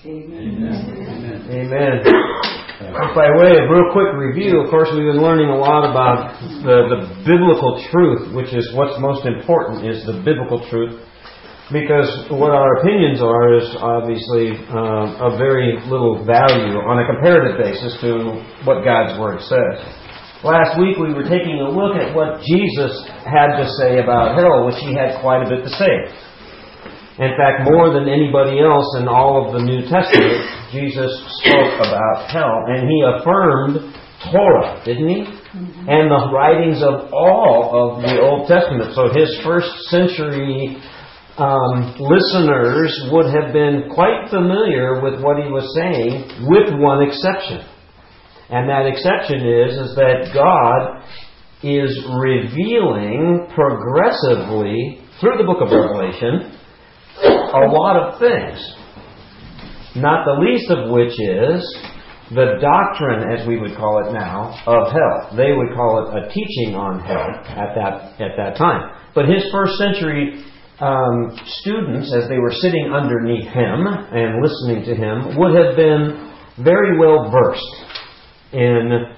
Amen. Amen. By way of real quick review, of course, we've been learning a lot about the, the biblical truth, which is what's most important, is the biblical truth. Because what our opinions are is obviously uh, of very little value on a comparative basis to what God's Word says. Last week we were taking a look at what Jesus had to say about hell, which he had quite a bit to say. In fact, more than anybody else in all of the New Testament, Jesus spoke about hell. And he affirmed Torah, didn't he? Mm-hmm. And the writings of all of the Old Testament. So his first century um, listeners would have been quite familiar with what he was saying, with one exception. And that exception is, is that God is revealing progressively through the book of Revelation a lot of things. Not the least of which is the doctrine, as we would call it now, of hell. They would call it a teaching on hell at that, at that time. But his first century um, students, as they were sitting underneath him and listening to him, would have been very well versed in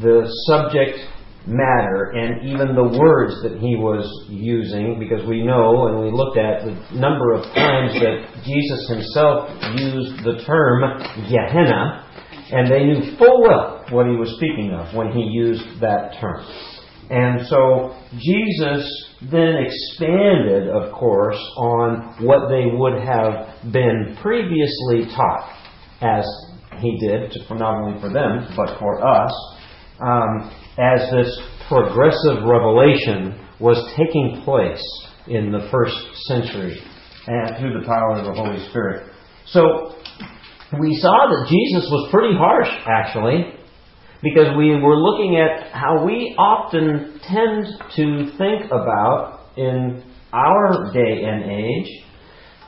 the subject matter and even the words that he was using, because we know and we looked at the number of times that Jesus himself used the term Gehenna, and they knew full well what he was speaking of when he used that term. And so Jesus then expanded, of course, on what they would have been previously taught, as he did, not only for them, but for us. Um, as this progressive revelation was taking place in the first century and through the power of the Holy Spirit. So we saw that Jesus was pretty harsh, actually, because we were looking at how we often tend to think about in our day and age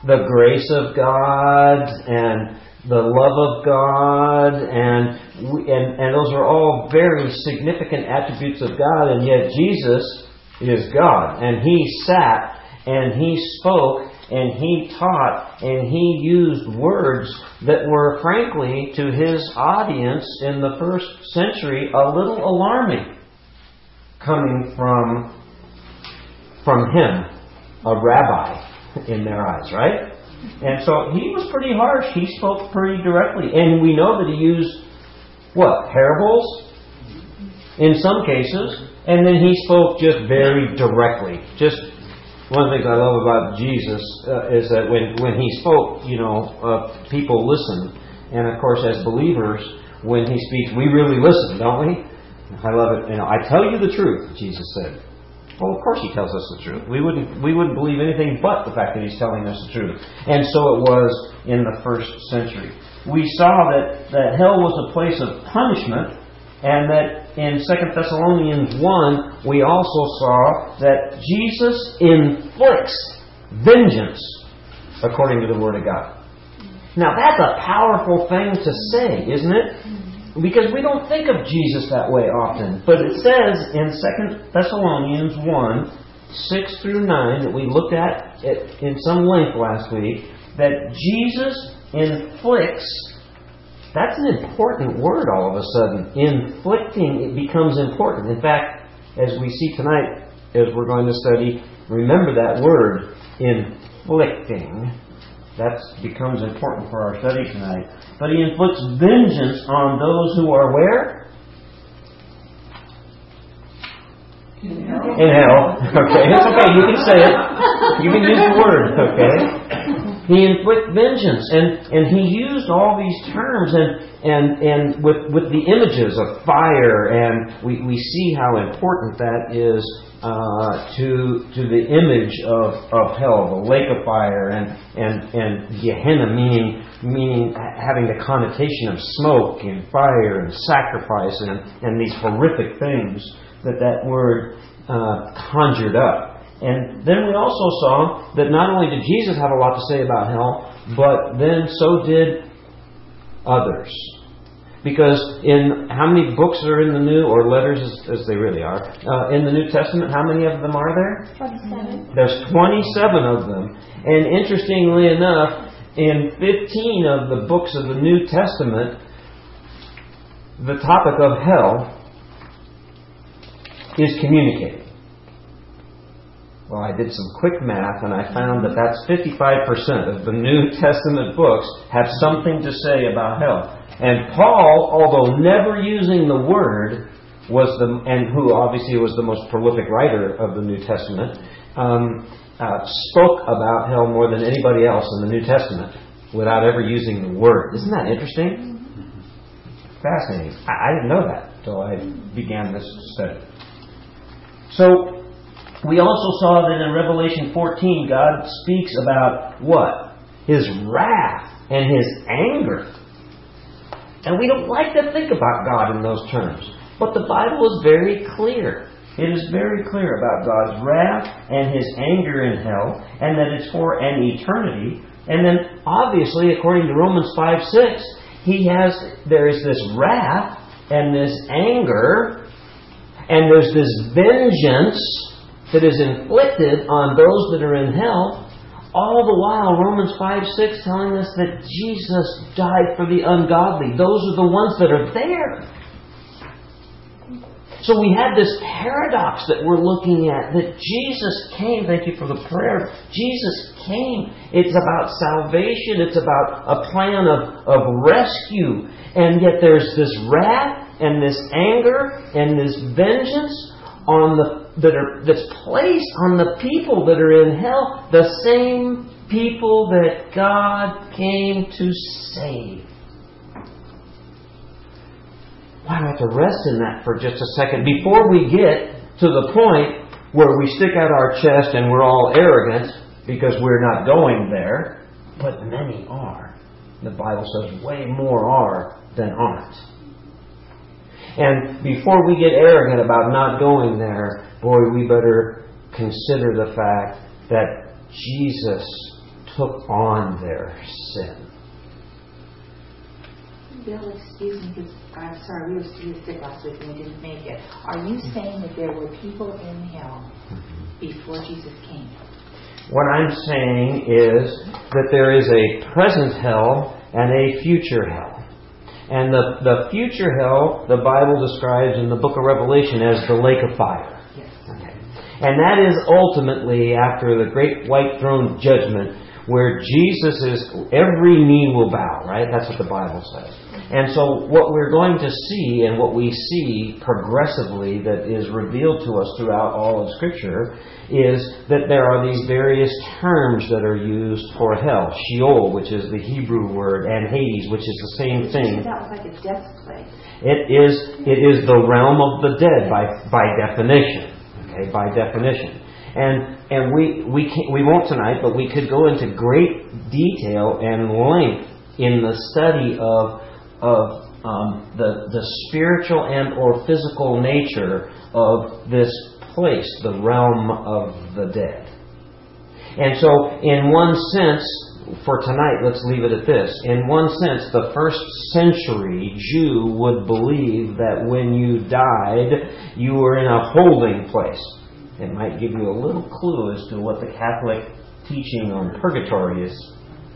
the grace of God and the love of God, and, and, and those are all very significant attributes of God, and yet Jesus is God. And He sat, and He spoke, and He taught, and He used words that were, frankly, to His audience in the first century, a little alarming, coming from, from Him, a rabbi in their eyes, right? And so he was pretty harsh. He spoke pretty directly. And we know that he used, what, parables? In some cases. And then he spoke just very directly. Just one of the things I love about Jesus uh, is that when, when he spoke, you know, uh, people listened. And of course, as believers, when he speaks, we really listen, don't we? I love it. You know, I tell you the truth, Jesus said. Well, of course he tells us the truth. We wouldn't, we wouldn't believe anything but the fact that he's telling us the truth. And so it was in the first century. We saw that, that hell was a place of punishment, and that in 2 Thessalonians 1, we also saw that Jesus inflicts vengeance according to the Word of God. Now, that's a powerful thing to say, isn't it? Because we don't think of Jesus that way often. But it says in 2 Thessalonians 1 6 through 9 that we looked at in some length last week that Jesus inflicts. That's an important word all of a sudden. Inflicting, it becomes important. In fact, as we see tonight, as we're going to study, remember that word, inflicting. That becomes important for our study tonight. But he inflicts vengeance on those who are where? In hell. In hell. Okay, it's okay. You can say it. You can use the word. Okay. He inflicts vengeance, and and he used all these terms, and and and with with the images of fire, and we we see how important that is uh, to to the image of, of hell, the lake of fire, and and and Gehenna, meaning meaning having the connotation of smoke and fire and sacrifice and and these horrific things that that word uh, conjured up. And then we also saw that not only did Jesus have a lot to say about hell, but then so did others. Because in how many books are in the New, or letters as, as they really are, uh, in the New Testament, how many of them are there? 27. There's 27 of them. And interestingly enough, in 15 of the books of the New Testament, the topic of hell is communicated. Well, I did some quick math and I found that that's 55% of the New Testament books have something to say about hell. And Paul, although never using the word, was the and who obviously was the most prolific writer of the New Testament, um, uh, spoke about hell more than anybody else in the New Testament without ever using the word. Isn't that interesting? Fascinating. I, I didn't know that until I began this study. So we also saw that in Revelation 14, God speaks about what? His wrath and his anger. And we don't like to think about God in those terms. But the Bible is very clear. It is very clear about God's wrath and his anger in hell, and that it's for an eternity. And then, obviously, according to Romans 5 6, he has, there is this wrath and this anger, and there's this vengeance that is inflicted on those that are in hell, all the while Romans 5 6 telling us that Jesus died for the ungodly. Those are the ones that are there. So we have this paradox that we're looking at that Jesus came. Thank you for the prayer. Jesus came. It's about salvation, it's about a plan of, of rescue. And yet there's this wrath and this anger and this vengeance on the that are that's placed on the people that are in hell, the same people that God came to save. Why do I have to rest in that for just a second before we get to the point where we stick out our chest and we're all arrogant because we're not going there, but many are. The Bible says way more are than aren't. And before we get arrogant about not going there, boy, we better consider the fact that Jesus took on their sin. Bill, excuse me, because I'm sorry, we were sick last week and we didn't make it. Are you saying that there were people in hell before Jesus came? What I'm saying is that there is a present hell and a future hell. And the, the future hell, the Bible describes in the book of Revelation as the lake of fire. Okay. And that is ultimately after the great white throne judgment where Jesus is, every knee will bow, right? That's what the Bible says. And so, what we're going to see, and what we see progressively that is revealed to us throughout all of Scripture, is that there are these various terms that are used for hell. Sheol, which is the Hebrew word, and Hades, which is the same thing. That was like a death place. It is, it is the realm of the dead by, by definition. Okay, by definition. And, and we, we, can't, we won't tonight, but we could go into great detail and length in the study of of um, the, the spiritual and or physical nature of this place, the realm of the dead. And so, in one sense, for tonight, let's leave it at this. In one sense, the first century Jew would believe that when you died, you were in a holding place. It might give you a little clue as to what the Catholic teaching on purgatory is,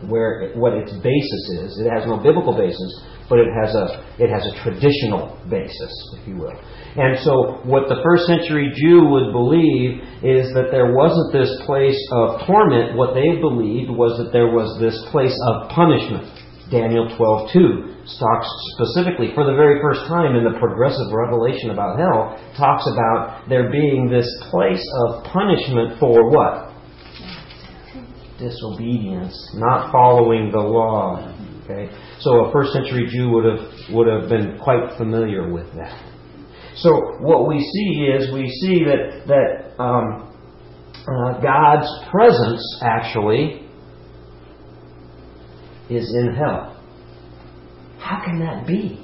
where what its basis is. It has no biblical basis, but it has a it has a traditional basis, if you will. And so, what the first century Jew would believe is that there wasn't this place of torment. What they believed was that there was this place of punishment. Daniel 12:2 talks specifically, for the very first time in the progressive revelation about hell, talks about there being this place of punishment for what? Disobedience, not following the law. Okay, so a first century Jew would have would have been quite familiar with that. So what we see is we see that that um, uh, God's presence actually is in hell. How can that be?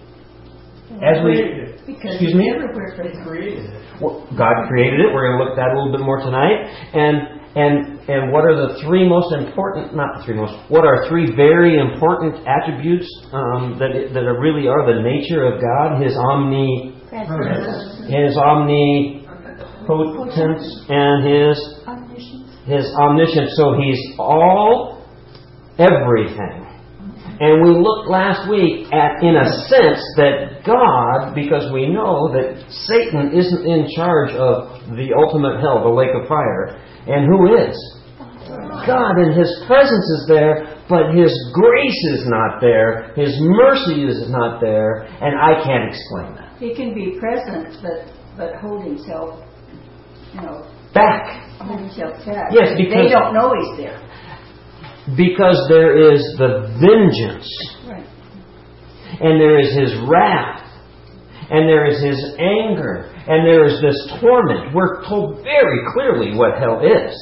As we Because excuse me, everywhere for created it. well, God created it. We're going to look at that a little bit more tonight. And and and what are the three most important? Not the three most. What are three very important attributes um, that that are really are the nature of God? His omni, his omnipotence, and his his omniscience. So he's all everything. And we looked last week at, in a sense, that God, because we know that Satan isn't in charge of the ultimate hell, the lake of fire, and who is? God, and His presence is there, but His grace is not there, His mercy is not there, and I can't explain that. He can be present, but but hold himself, you know, Back. hold himself back. Yes, because- they don't know he's there. Because there is the vengeance, Right. and there is His wrath, and there is His anger, and there is this torment. We're told very clearly what hell is.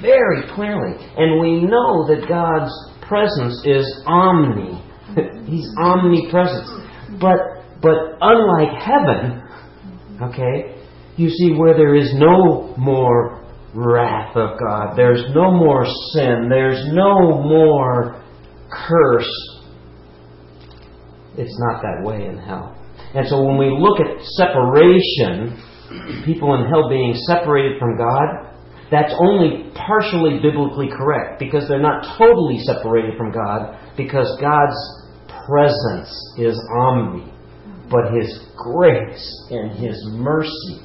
Very clearly. And we know that God's presence is omni. He's omnipresent. But but unlike heaven, okay, you see where there is no more wrath of God, there's no more sin, there's no more curse. It's not that way in hell. And so when we look at separation, people in hell being separated from God, that's only partially biblically correct because they're not totally separated from God because God's presence is omni, but His grace and His mercy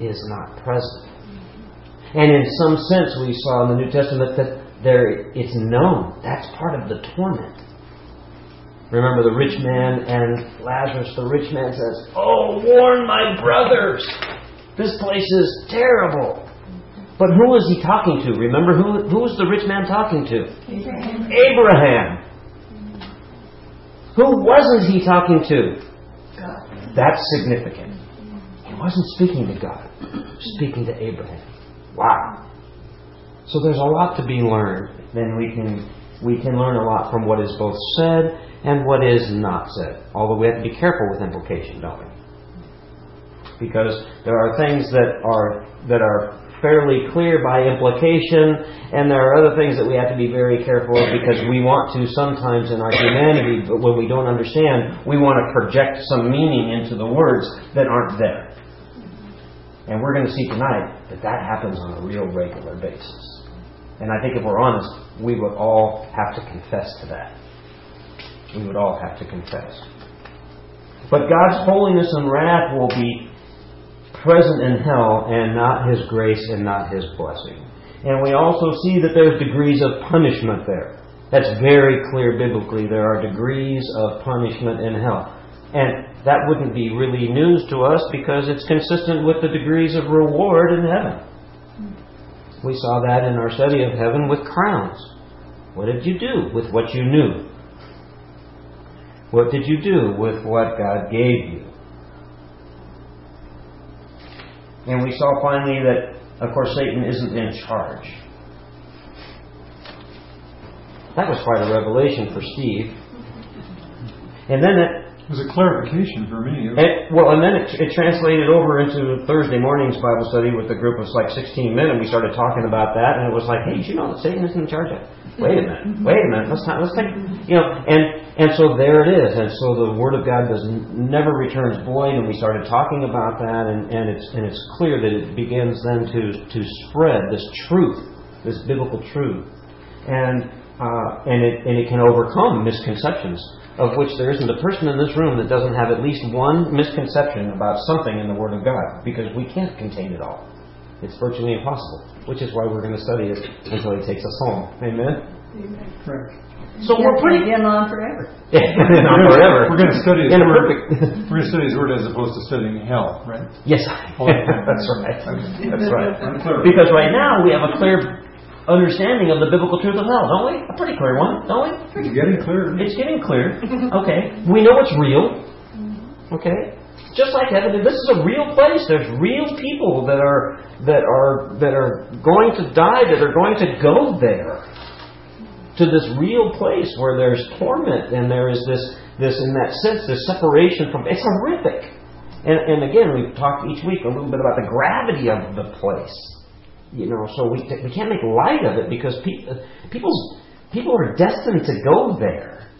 is not present. And in some sense, we saw in the New Testament that there it's known. That's part of the torment. Remember the rich man and Lazarus. The rich man says, "Oh, warn my brothers! This place is terrible." But who is he talking to? Remember who who was the rich man talking to? Abraham. Who wasn't he talking to? God. That's significant. He wasn't speaking to God. Speaking to Abraham. Wow. So there's a lot to be learned. Then we can we can learn a lot from what is both said and what is not said. Although we have to be careful with implication, don't we? Because there are things that are that are fairly clear by implication, and there are other things that we have to be very careful of because we want to sometimes in our humanity, but when we don't understand, we want to project some meaning into the words that aren't there. And we're going to see tonight that that happens on a real regular basis. And I think if we're honest, we would all have to confess to that. We would all have to confess. But God's holiness and wrath will be present in hell and not His grace and not His blessing. And we also see that there's degrees of punishment there. That's very clear biblically. There are degrees of punishment in hell. And that wouldn't be really news to us because it's consistent with the degrees of reward in heaven. We saw that in our study of heaven with crowns. What did you do with what you knew? What did you do with what God gave you? And we saw finally that, of course, Satan isn't in charge. That was quite a revelation for Steve. And then it, It was a clarification for me. it well, and then it, it translated over into Thursday morning's Bible study with a group of like 16 men, and we started talking about that, and it was like, hey, did you know that Satan isn't in charge of? It. Wait a minute, wait a minute, let's not, let's take, you know, and and so there it is, and so the Word of God does never returns void, and we started talking about that, and, and it's and it's clear that it begins then to to spread this truth, this biblical truth, and uh, and it and it can overcome misconceptions of which there isn't a person in this room that doesn't have at least one misconception about something in the Word of God, because we can't contain it all. It's virtually impossible, which is why we're going to study it until He takes us home. Amen. Correct. So we're pretty in on forever. not forever. We're going to study His in word. perfect. We're going to study His word as opposed to studying hell, right? yes, All the that's right. That's right. Because right now we have a clear understanding of the biblical truth of hell, don't we? A pretty clear one, don't we? It's getting clear. It's getting clear. Okay. We know it's real. Okay. Just like heaven, this is a real place. There's real people that are that are that are going to die, that are going to go there. To this real place where there's torment and there is this this in that sense, this separation from it's horrific. And, and again, we've talked each week a little bit about the gravity of the place. You know, so we, we can't make light of it because pe- uh, people's, people are destined to go there.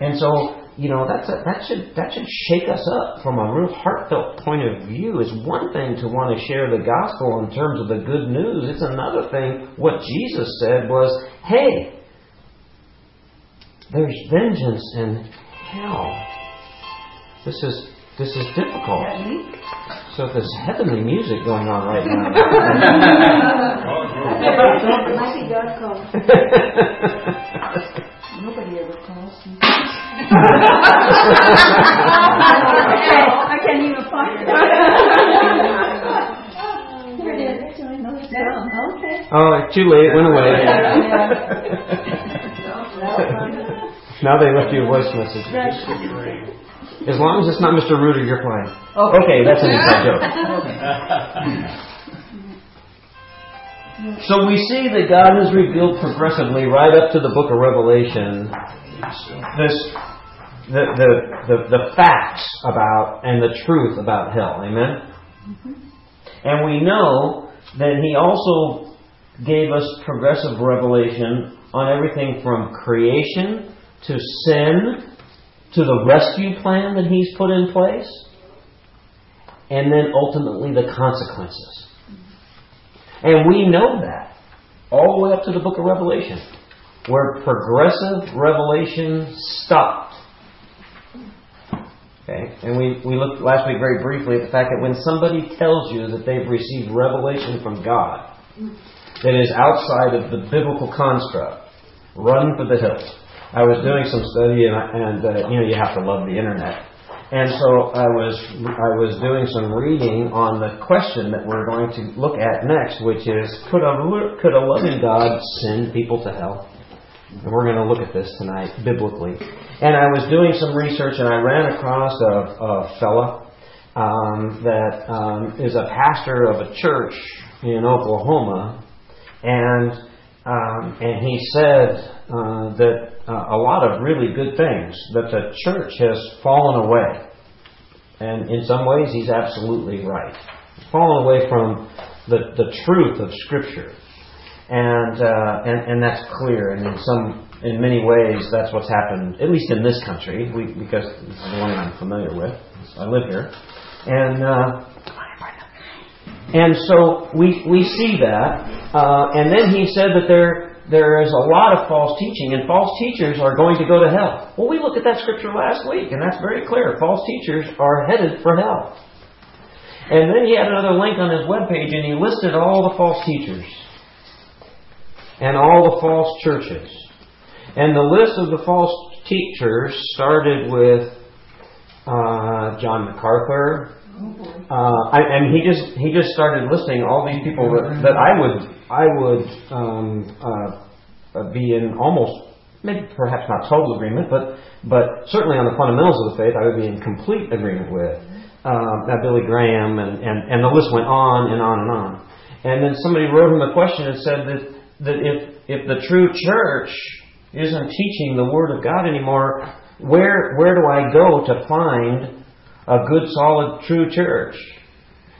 And so, you know, that's a, that should that should shake us up from a real heartfelt point of view. It's one thing to want to share the gospel in terms of the good news. It's another thing. What Jesus said was, "Hey, there's vengeance in hell. This is this is difficult. So there's heavenly music going on right now. Might be God calling. Nobody ever calls me. I can't even find it. Here it is. I know it's gone. Okay. oh, too late. It went away. now they left you a voice message. As long as it's not Mr. Rooter, you're fine. Okay, that's an inside joke. So we see that God has revealed progressively right up to the book of Revelation this the the, the, the facts about and the truth about hell. Amen? Mm-hmm. And we know that he also gave us progressive revelation on everything from creation to sin to the rescue plan that he's put in place and then ultimately the consequences. And we know that all the way up to the book of Revelation, where progressive revelation stopped. Okay? And we, we looked last week very briefly at the fact that when somebody tells you that they've received revelation from God that is outside of the biblical construct, run for the hills. I was doing some study, and, I, and uh, you know, you have to love the internet. And so I was I was doing some reading on the question that we're going to look at next, which is could a could a loving God send people to hell? And we're going to look at this tonight biblically. And I was doing some research, and I ran across a, a fella um, that um, is a pastor of a church in Oklahoma, and um, and he said uh, that uh, a lot of really good things that the church has fallen away, and in some ways he's absolutely right, fallen away from the the truth of Scripture, and uh, and and that's clear, and in some in many ways that's what's happened, at least in this country, we, because this is the one I'm familiar with. I live here, and. Uh, and so we, we see that. Uh, and then he said that there, there is a lot of false teaching, and false teachers are going to go to hell. Well, we looked at that scripture last week, and that's very clear. False teachers are headed for hell. And then he had another link on his webpage, and he listed all the false teachers and all the false churches. And the list of the false teachers started with uh, John MacArthur, uh, I, and he just he just started listing all these people that, that I would I would um, uh, be in almost maybe perhaps not total agreement, but but certainly on the fundamentals of the faith I would be in complete agreement with. Um, uh, Billy Graham and, and and the list went on and on and on. And then somebody wrote him a question and said that that if if the true church isn't teaching the Word of God anymore, where where do I go to find a good, solid, true church?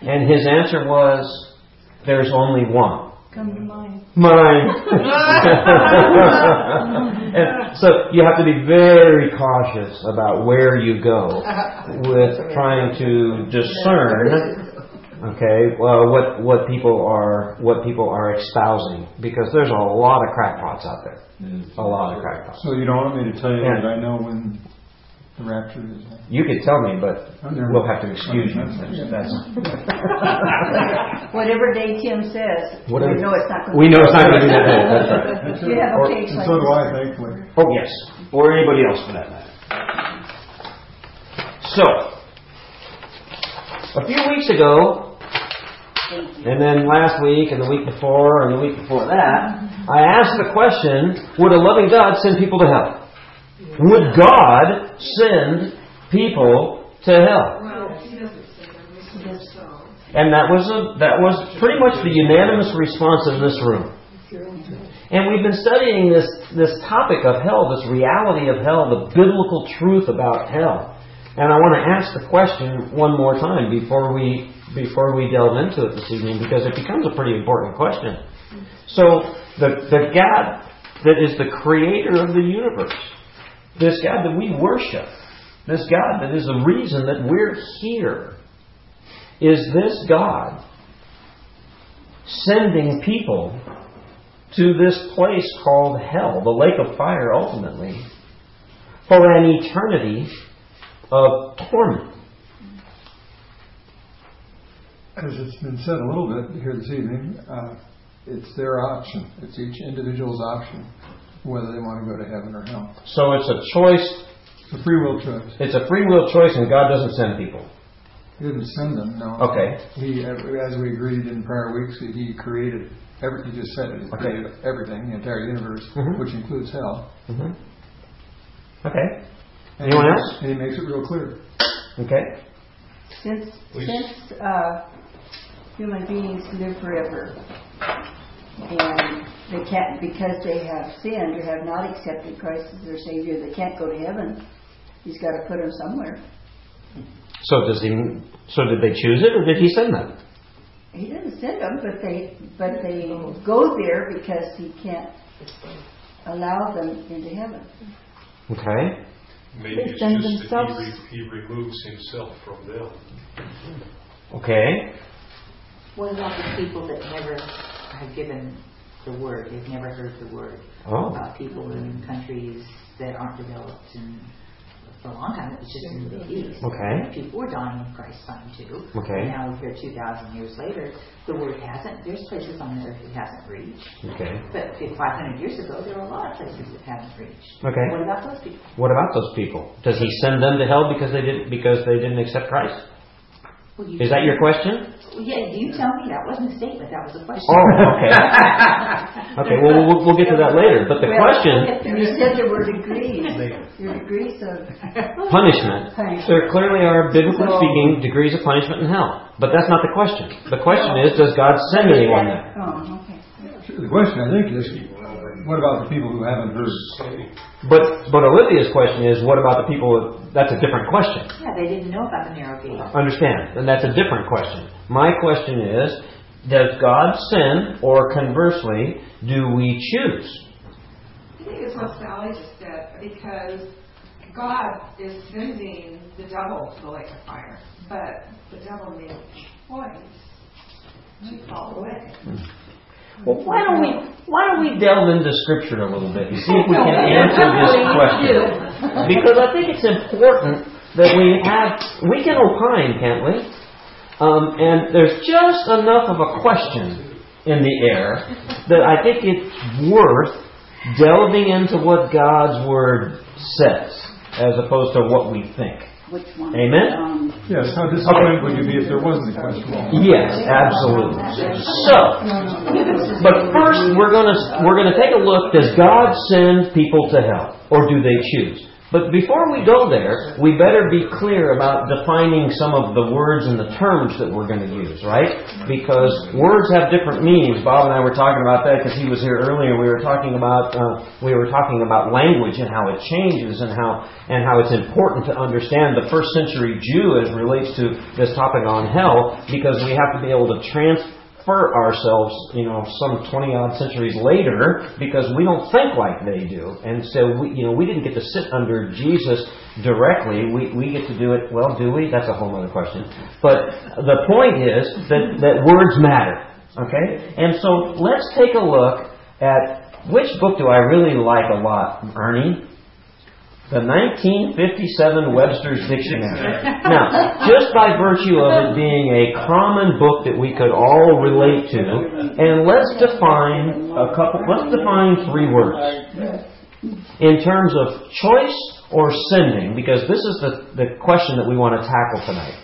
And his answer was, there's only one. Come to mind. Mine. and so you have to be very cautious about where you go with trying to discern okay well what what people are what people are espousing because there's a lot of crackpots out there a lot of crackpots So you don't want me to tell you Yeah. that I know when the rapture is? you could tell me but oh, we'll have to excuse you that's Whatever day Tim says, we know it's not going to we know it's not going to be that day that's right That's You it. have a Or- case And so do I, thankfully. Oh, yes. Or anybody else for that matter. So, a few weeks ago, and then last week, and the week before, and the week before that, I asked the question Would a loving God send people to hell? Would God send people to hell? And that was a, that was pretty much the unanimous response in this room. And we've been studying this, this topic of hell, this reality of hell, the biblical truth about hell. And I want to ask the question one more time before we, before we delve into it this evening because it becomes a pretty important question. So, the, the God that is the creator of the universe, this God that we worship, this God that is the reason that we're here, is this God sending people to this place called hell, the lake of fire ultimately, for an eternity of torment. As it's been said a little bit here this evening, uh, it's their option. It's each individual's option whether they want to go to heaven or hell. So it's a choice, It's a free will choice. it's a free will choice, and God doesn't send people. He didn't send them, no. Okay. He, as we agreed in prior weeks, He created, every, He just said it, He Okay. created everything, the entire universe, Mhm. which includes hell. hmm Okay. And Anyone he- else? And He makes it real clear. Okay. Since, since, uh, human beings live forever, and they can't, because they have sinned or have not accepted Christ as their Savior, they can't go to heaven. He's got to put them somewhere. So does he? So did they choose it, or did he send them? He didn't send them, but they, but they go there because he can't allow them into heaven. Okay. Maybe They it's send just that themselves- he, re- he removes himself from them. Okay. What about the people that never have given the word, they've never heard the word? Oh. Uh, people in countries that aren't developed and for a long time, it was just in the Middle East. Okay. People were dying in Christ's time too. Okay. And now we're here 2,000 years later, the word hasn't, there's places on earth it hasn't reached. Okay. But 500 years ago, there were a lot of places that hadn't reached. Okay. What about those people? What about those people? Does he send them to hell because they didn't because they didn't accept Christ? Well, you Is that your question? Yeah, you tell me. That wasn't a statement. That was a question. Oh, okay. Okay. Well, we'll, we'll get to that later. But the Well, question, You said there were degrees, your degrees of punishment. punishment. There clearly are, biblically speaking, degrees of punishment in hell. But that's not the question. The question is, does God send anyone there? Oh, okay. The question, I think, is what about the people who haven't heard? But but Olivia's question is, what about the people? That's a different question. Yeah, they didn't know about the narrow gate. Understand? And that's a different question. My question is, does God send, or conversely, do we choose? I think it's what Sally just said, because God is sending the devil to the lake of fire, but the devil made a choice to fall away. Hmm. Well, why don't we why don't we delve into Scripture a little bit and see if we can answer this question? Because I think it's important that we have we can opine, can't we? Um, and there's just enough of a question in the air that I think it's worth delving into what God's Word says as opposed to what we think. Which one? Amen? Um, Yes, how disappointed would you be if there wasn't a question? Yes, absolutely. So, but first we're gonna we're gonna take a look. Does God send people to hell, or do they choose? But before we go there, we better be clear about defining some of the words and the terms that we're going to use, right? Because words have different meanings. Bob and I were talking about that because he was here earlier. We were talking about uh, we were talking about language and how it changes and how and how it's important to understand the first century Jew as relates to this topic on hell because we have to be able to transfer ourselves, you know, some 20 odd centuries later because we don't think like they do. And so we, you know, we didn't get to sit under Jesus directly. We, we get to do it, well, do we? That's a whole other question. But the point is that, that words matter. Okay? And so let's take a look at which book do I really like a lot, Ernie? The 1957 Webster's Dictionary. Now, just by virtue of it being a common book that we could all relate to, and let's define a couple, let's define three words. In terms of choice or sending, because this is the, the question that we want to tackle tonight.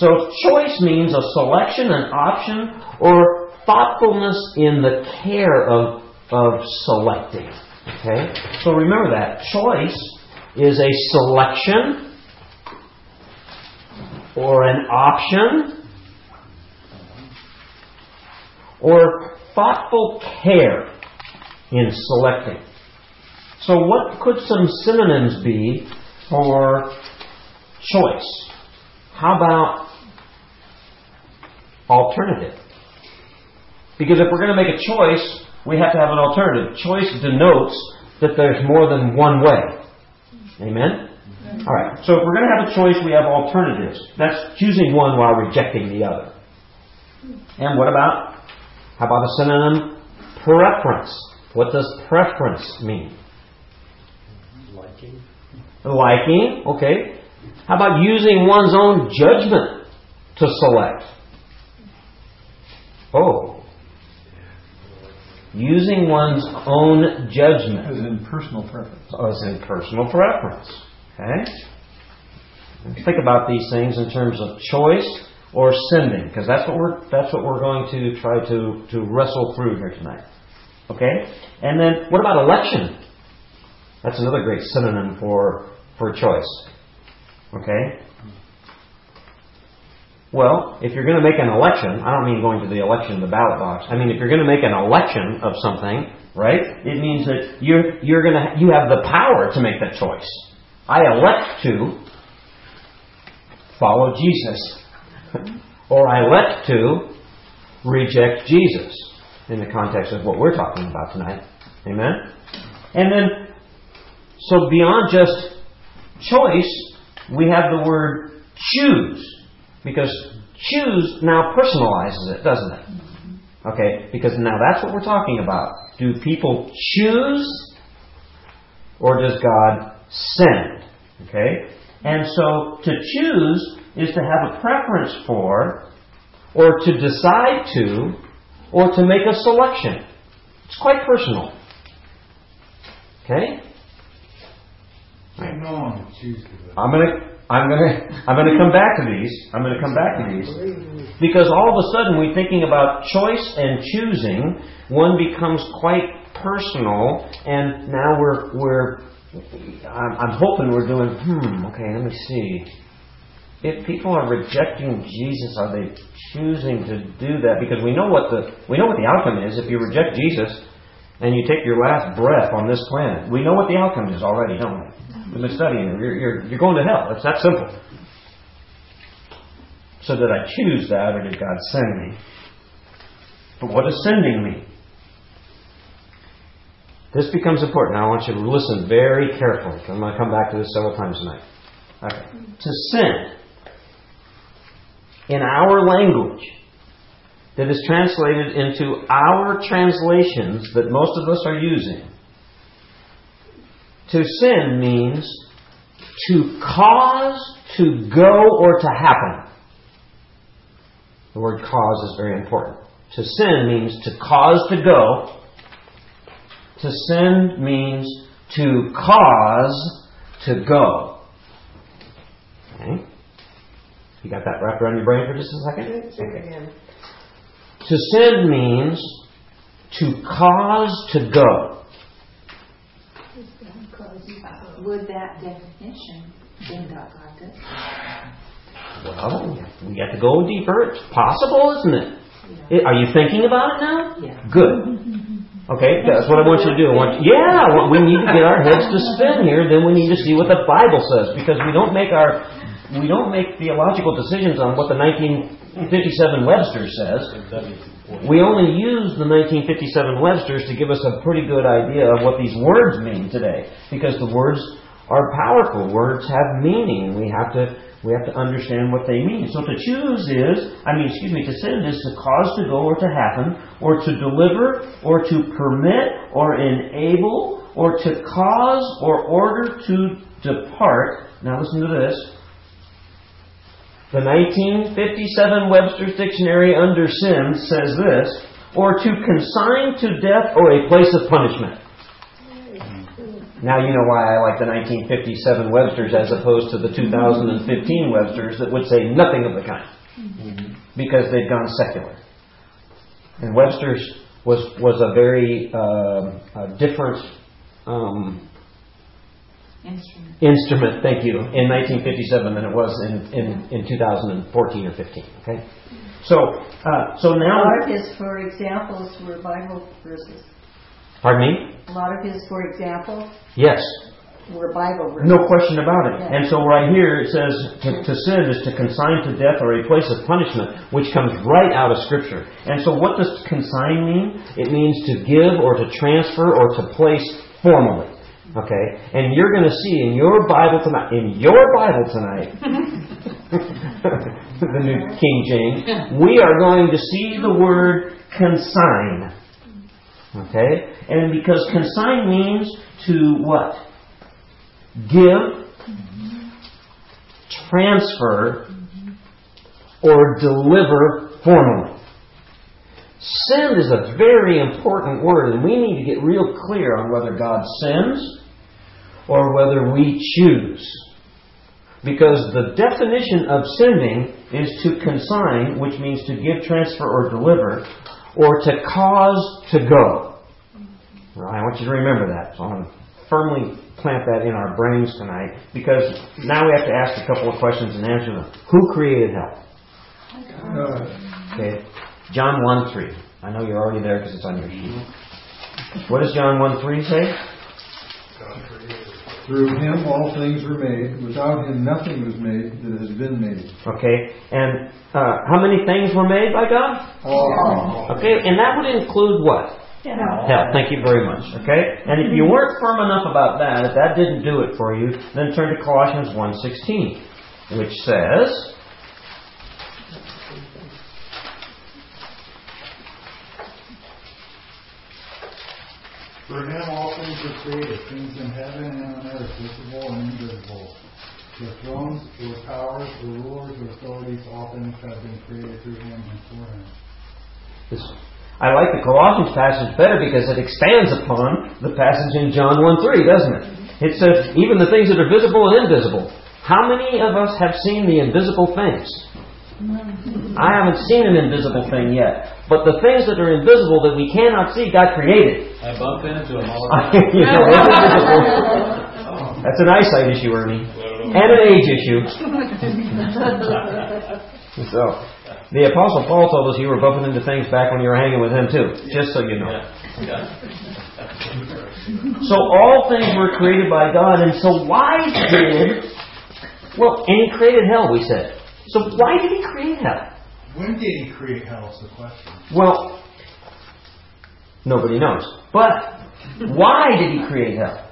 So, choice means a selection, an option, or thoughtfulness in the care of, of selecting. Okay? So remember that. Choice is a selection or an option or thoughtful care in selecting. So, what could some synonyms be for choice? How about alternative? Because if we're going to make a choice, we have to have an alternative. Choice denotes that there's more than one way. Amen? Mm-hmm. All right. So if we're going to have a choice, we have alternatives. That's choosing one while rejecting the other. And what about, how about a synonym? Preference. What does preference mean? Liking. Liking, okay. How about using one's own judgment to select? Oh. Using one's own judgment As in personal preference. Oh, as in personal preference. Okay? Think about these things in terms of choice or sending, because that's what we're that's what we're going to try to, to wrestle through here tonight. Okay? And then what about election? That's another great synonym for for choice. Okay? Well, if you're going to make an election, I don't mean going to the election, the ballot box. I mean if you're going to make an election of something, right? It means that you're you're going to you have the power to make that choice. I elect to follow Jesus, or I elect to reject Jesus in the context of what we're talking about tonight. Amen. And then, so beyond just choice, we have the word choose. Because choose now personalizes it, doesn't it? Okay, because now that's what we're talking about. Do people choose or does God send? Okay? And so to choose is to have a preference for or to decide to or to make a selection. It's quite personal. Okay? I'm gonna I'm gonna I'm gonna I'm going to come back to these. I'm gonna come back to these. Because all of a sudden we're thinking about choice and choosing, one becomes quite personal and now we're we're I'm, I'm hoping we're doing hmm, okay, let me see. If people are rejecting Jesus, are they choosing to do that? Because we know what the we know what the outcome is. If you reject Jesus and you take your last breath on this planet, we know what the outcome is already, don't we? Been studying it. You're, you're, you're going to hell. It's that simple. So did I choose that or did God send me? But what does sending mean? This becomes important. Now I want you to listen very carefully. I'm going to come back to this several times tonight. Okay. To send in our language that is translated into our translations that most of us are using. To sin means to cause to go or to happen. The word cause is very important. To sin means to cause to go. To sin means to cause to go. Okay? You got that wrapped around your brain for just a second? Okay. To sin means to cause to go. Would that definition bring God God? Well, we have to go deeper. It's possible, isn't it? Are you thinking about it now? Yeah. Good. Okay, that's what I want you to do. I want yeah, well, we need to get our heads to spin here. Then we need to see what the Bible says because we don't make our we don't make theological decisions on what the 1957 Webster says. We only use the 1957 Websters to give us a pretty good idea of what these words mean today because the words are powerful. Words have meaning. We have to we have to understand what they mean. So to choose is, I mean, excuse me, to send is to cause to go or to happen, or to deliver, or to permit, or enable, or to cause or order to depart. Now listen to this. The 1957 Webster's Dictionary under sin says this, or to consign to death or a place of punishment. Now you know why I like the 1957 Webster's as opposed to the 2015 Webster's that would say nothing of the kind. Because they've gone secular. And Webster's was, was a very uh, a different um, Instrument. instrument, thank you, in 1957 than it was in, in, in 2014 or 15. Okay? So, uh, so A now. lot of his, for examples, were Bible verses. Pardon me? A lot of his, for example, Yes. were Bible verses. No question about it. Yeah. And so right here it says to, to sin is to consign to death or a place of punishment, which comes right out of Scripture. And so what does consign mean? It means to give or to transfer or to place formally. Okay? And you're going to see in your Bible tonight, in your Bible tonight, the New King James, we are going to see the word consign. Okay? And because consign means to what? give, transfer, or deliver formally. Send is a very important word, and we need to get real clear on whether God sends or whether we choose. Because the definition of sending is to consign, which means to give, transfer, or deliver, or to cause to go. Well, I want you to remember that. So I'm going to firmly plant that in our brains tonight because now we have to ask a couple of questions and answer them. Who created hell? Okay. John 1 3. I know you're already there because it's on your sheet. What does John 1 3 say? God created. Through him all things were made. Without him nothing was made that has been made. Okay. And uh, how many things were made by God? All Okay. And that would include what? Hell. Thank you very much. Okay. And if you weren't firm enough about that, if that didn't do it for you, then turn to Colossians 1.16, which says, For him all things were created, things in heaven and on earth, visible and invisible. The thrones, the powers, the rulers, the authorities, all things have been created through him and for him. This, I like the Colossians passage better because it expands upon the passage in John 1 3, doesn't it? It says, even the things that are visible and invisible. How many of us have seen the invisible things? I haven't seen an invisible thing yet. But the things that are invisible that we cannot see, God created. I bump into them all the time. You know, they're. That's an eyesight issue, Ernie. And an age issue. So, the Apostle Paul told us you were bumping into things back when you were hanging with him, too. Just so you know. Yeah. So all things were created by God, and so why did well, and He created hell, we said. So why did He create hell? When did he create hell is the question. Well, nobody knows. But why did He create hell?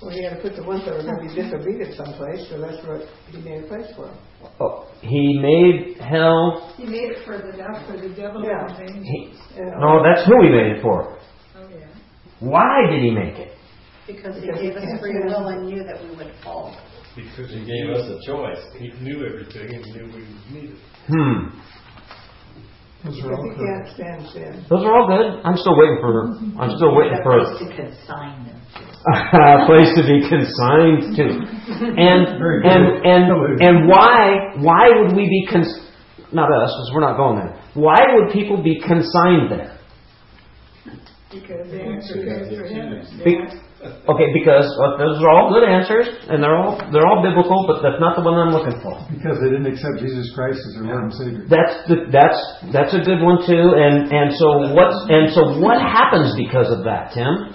Well, he had to put the ones that were going to be disobedient someplace, so that's what he made a place for. Oh, he made hell. He made it for the devil, for the devil Yeah. and his angels. He, And no, that's who He made it for. Oh, yeah. Why did He make it? Because he Because gave us free will and knew that we would fall. Because He he gave knew, us a choice. he knew everything and knew we needed. Hmm. Those are all Because he can't correct. stand sin. Those are all good. I'm still waiting for. I'm still waiting A for place to consign them to. a place to be consigned to. And Very and and and why why would we be cons? Not us, because we're not going there. Why would people be consigned there? Because they answered prayers for him. Be- okay, because uh, those are all good answers, and they're all they're all biblical, but that's not the one I'm looking for. Because they didn't accept Jesus Christ as their Lord and Savior. That's the, that's that's a good one too. And and so what's and so what happens because of that, Tim?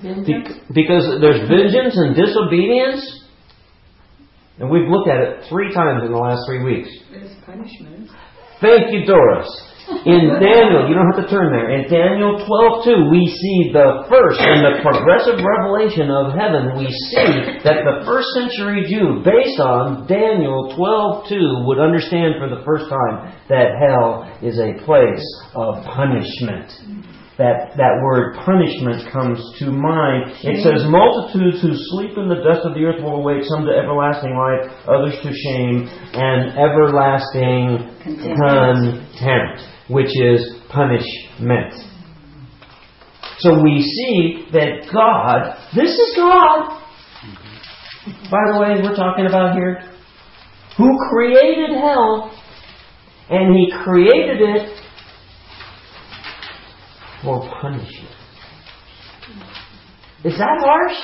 He was. Be- because there's vengeance and disobedience, and we've looked at it three times in the last three weeks. There's punishment. Thank you, Doris. In Daniel, you don't have to turn there. In Daniel 12:2, we see the first in the progressive revelation of heaven. We see that the first century Jew, based on Daniel 12:2, would understand for the first time that hell is a place of punishment. That that word punishment comes to mind. It says, "Multitudes who sleep in the dust of the earth will awake, some to everlasting life, others to shame and everlasting contempt, which is punishment. So we see that God, this is God, by the way, we're talking about here, who created hell, and He created it or punishment. Is that harsh?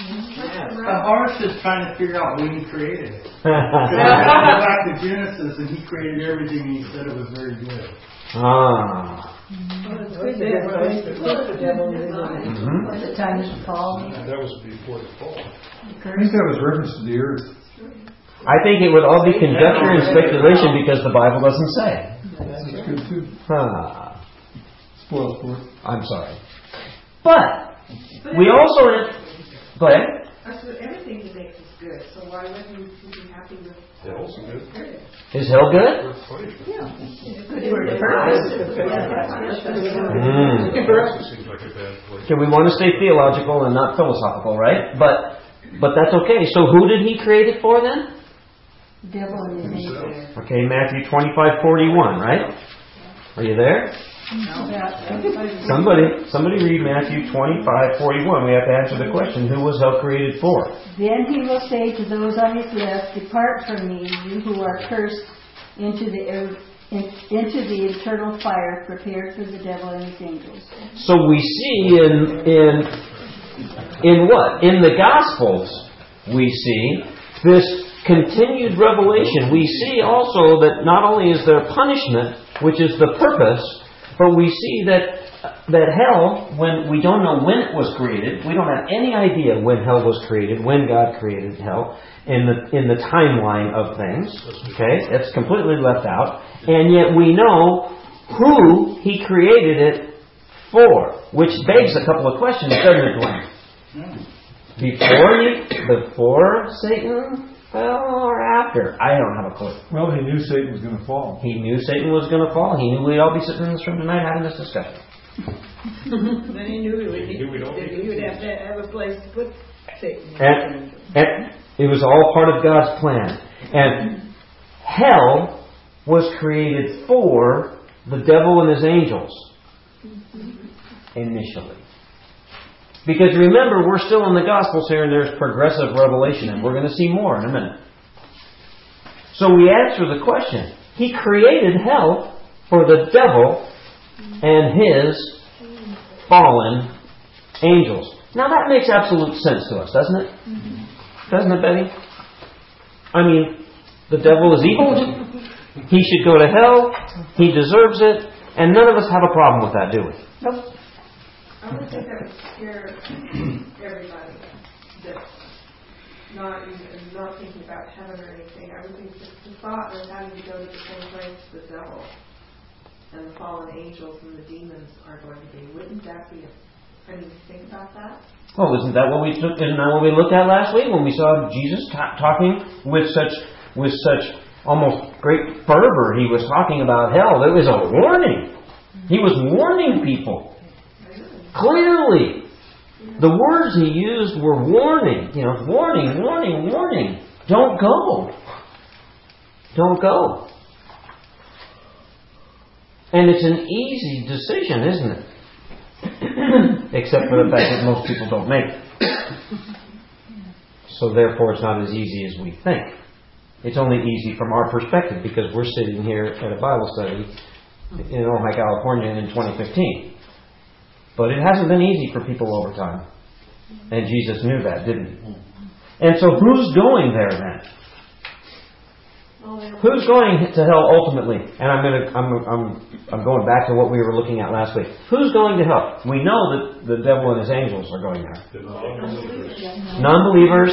Yes, the harsh is trying to figure out when he created. so go back to Genesis, and he created everything, and he said it was very good. Ah. Mm-hmm. The time of the fall. That was before the fall. I think that was reference to the earth. I think it would all be conjecture and speculation because the Bible doesn't say. That's good too. Huh. 404. I'm sorry. But, but we also. Go ahead. So everything he makes is good, so why wouldn't you be happy with Is hell good? Yeah. Mm. Okay, we want to stay theological and not philosophical, right? But but that's okay. So who did he create it for then? Devil Okay, Matthew twenty five forty one, right? Are you there? Somebody, somebody read Matthew twenty-five forty-one. We have to answer the question: Who was hell created for? Then he will say to those on his left, Depart from me, you who are cursed, into the in- into the eternal fire prepared for the devil and his angels. So we see in in in what in the Gospels we see this continued revelation. We see also that not only is there punishment, which is the purpose, but we see that that hell, when we don't know when it was created, we don't have any idea when hell was created, when God created hell, in the in the timeline of things. Okay, it's completely left out, and yet we know who He created it for, which begs a couple of questions, doesn't it, Dwayne? Hmm. Before he, before Satan or after? I don't have a clue. Well, he knew Satan was going to fall. He knew Satan was going to fall. He knew we'd all be sitting in this room tonight having this discussion. Then he knew he would, He knew we'd all be- he would have to have a place to put Satan. And, and it was all part of God's plan. And hell was created for the devil and his angels initially. Because remember, we're still in the Gospels here and there's progressive revelation, and we're going to see more in a minute. So we answer the question He created hell for the devil and his fallen angels. Now that makes absolute sense to us, doesn't it? Mm-hmm. Doesn't it, Betty? I mean, the devil is evil. He should go to hell. He deserves it. And none of us have a problem with that, do we? Nope. I would think that would scare everybody that's not even, not thinking about heaven or anything. I would think that the thought of having to go to the same place the devil and the fallen angels and the demons are going to be, wouldn't that be, a, I mean, think about that? Well, isn't that what we took? Isn't that what we looked at last week when we saw Jesus ta- talking with such with such almost great fervor? He was talking about hell. It was a warning. He was warning people clearly. The words he used were warning. You know, warning, warning, warning. Don't go. Don't go. And it's an easy decision, isn't it? Except for the fact that most people don't make it. So therefore, it's not as easy as we think. It's only easy from our perspective because we're sitting here at a Bible study in Ojai, California in 2015. But it hasn't been easy for people over time. And Jesus knew that, didn't he? And so who's going there then? Who's going to hell ultimately? And I'm going to, I'm, I'm, I'm going back to what we were looking at last week. Who's going to hell? We know that the devil and his angels are going there. Non-believers.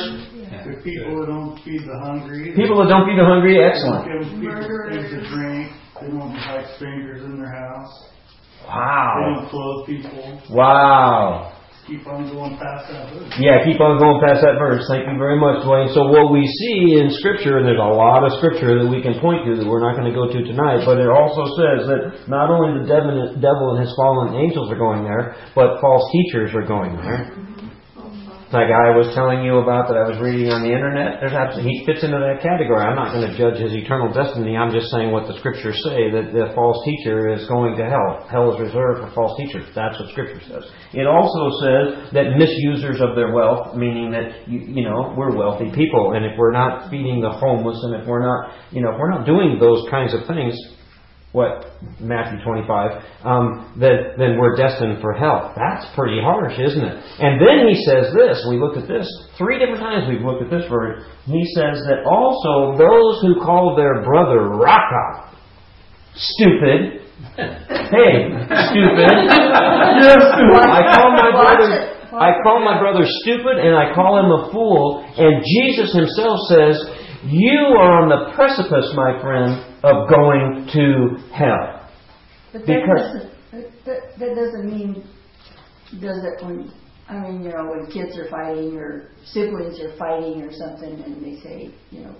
The people who don't feed the hungry. people that don't feed the hungry, excellent. Give people things to drink. They don't invite strangers in their house. They Wow. don't clothe people. Wow. Keep on going past that verse. Yeah, keep on going past that verse. Thank you very much, Dwayne. So what we see in Scripture, and there's a lot of Scripture that we can point to that we're not going to go to tonight, but it also says that not only the devil devil and his fallen angels are going there, but false teachers are going there. That guy I was telling you about that I was reading on the internet, there's absolutely, he fits into that category. I'm not going to judge his eternal destiny. I'm just saying what the scriptures say that the false teacher is going to hell. Hell is reserved for false teachers. That's what scripture says. It also says that misusers of their wealth, meaning that you, you know we're wealthy people, and if we're not feeding the homeless, and if we're not you know if we're not doing those kinds of things, what Matthew 25, um, that then we're destined for hell. That's pretty harsh, isn't it? And then he says this. We looked at this three different times. We've looked at this verse. He says that also those who call their brother Raca, stupid. Hey, stupid. You're stupid. I call my brother. I call my brother stupid, and I call him a fool. And Jesus Himself says, "You are on the precipice, my friend, of going to hell." But that Because- doesn't, that, that- doesn't mean, does it when I mean, you know, when kids are fighting or siblings are fighting or something and they say, you know,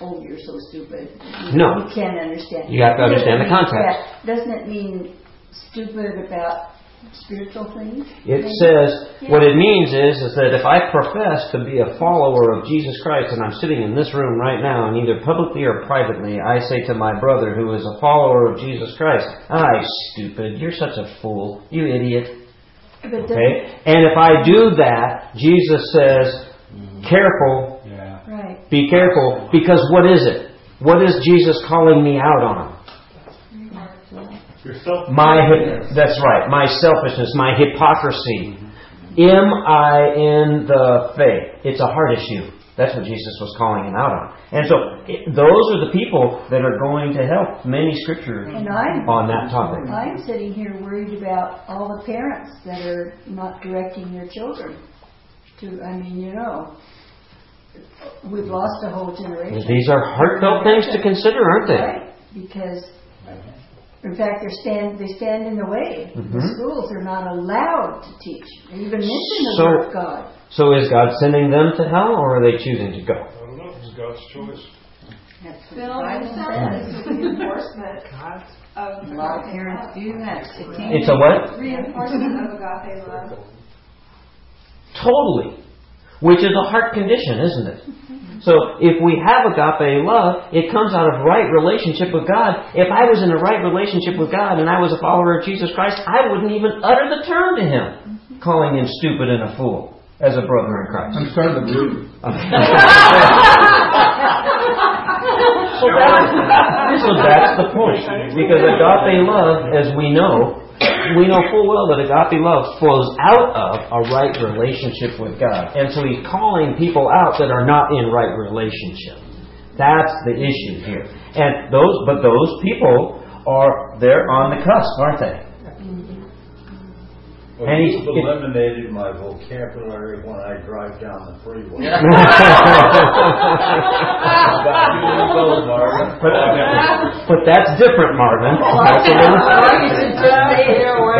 oh, you're so stupid. You- No. You can't understand. You have to understand the context. that- Doesn't it mean stupid about spiritual things? It Maybe? says, Yeah. what it means is, is that if I profess to be a follower of Jesus Christ and I'm sitting in this room right now and either publicly or privately, I say to my brother who is a follower of Jesus Christ, ah, stupid, you're such a fool, you idiot. Okay? And if I do that, Jesus says, careful, Yeah. Right. be careful, because what is it? What is Jesus calling me out on? Yourself. My that's right. My selfishness, my hypocrisy. Am I in the faith? It's a heart issue. That's what Jesus was calling him out on. And so it, those are the people that are going to help many scriptures And I'm, on that topic. I'm sitting here worried about all the parents that are not directing their children to, I mean, you know, we've lost a whole generation. These are heartfelt things to consider, aren't they? Right, because, in fact, they stand, they stand in the way. The Mhm. schools are not allowed to teach, or even mention the So- word of God. So is God sending them to hell, or are they choosing to go? I don't know, it's God's choice. That's Bill, the you Bible said says. it's a reinforcement of A lot of parents do that. It's a what? Reinforcement of agape love. Totally. Which is a heart condition, isn't it? Mm-hmm. So if we have agape love, it comes out of right relationship with God. If I was in a right relationship with God and I was a follower of Jesus Christ, I wouldn't even utter the term to him, mm-hmm. calling him stupid and a fool as a brother in Christ. I'm starting to believe. So that's, so that's the point. Because agape love, as we know, we know full well that agape love flows out of a right relationship with God. And so he's calling people out that are not in right relationship. That's the issue here. And those, but those people are, they're on the cusp, aren't they? Well, And he's- you've eliminated my vocabulary when I drive down the freeway. But, but that's different, Marvin. Oh, that's, a little-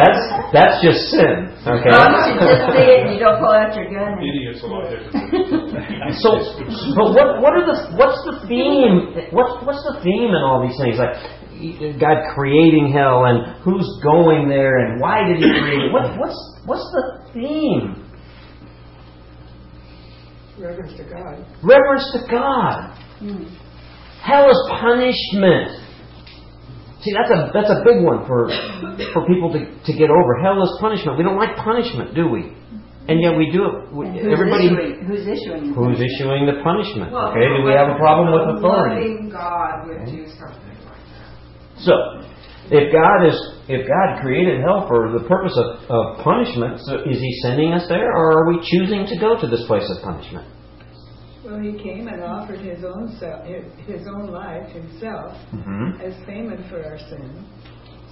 that's, that's just sin, okay? As long as you just say it and you don't pull out your gun. Idiot's a lot different. So, but what what are the what's the theme? What's what's the theme in all these things? Like God creating hell and who's going there and why did He create it? What what's what's the theme? Reverence to God. Reverence to God. Hmm. Hell is punishment. See, that's a that's a big one for for people to, to get over. Hell is punishment. We don't like punishment, do we? And yet we do it. We, who's everybody issuing, who's issuing? the who's punishment? issuing the punishment. Well, Okay, do we have a problem with authority? God would do something like that. So, if God is if God created hell for the purpose of, of punishment, so is He sending us there, or are we choosing to go to this place of punishment? Well, he came and offered his own self, his own life himself Mm-hmm. as payment for our sin.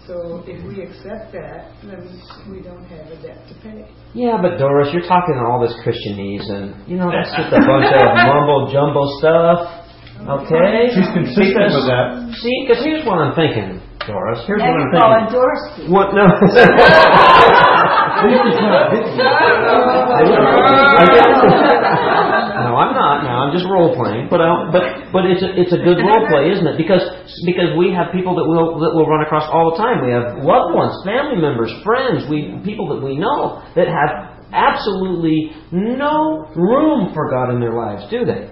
So if we accept that, then we don't have a debt to pay. Yeah, but Doris, you're talking all this Christianese, and you know that's just a bunch of mumbo jumbo stuff. Okay, She's consistent Because- with that. See, because here's what I'm thinking, Doris. Here's Now what I'm you're thinking. calling Doris. What? No. no, I'm not. Now I'm just role playing, but I, but but it's a, it's a good role play, isn't it? Because because we have people that will that will run across all the time. We have loved ones, family members, friends, we people that we know that have absolutely no room for God in their lives, do they?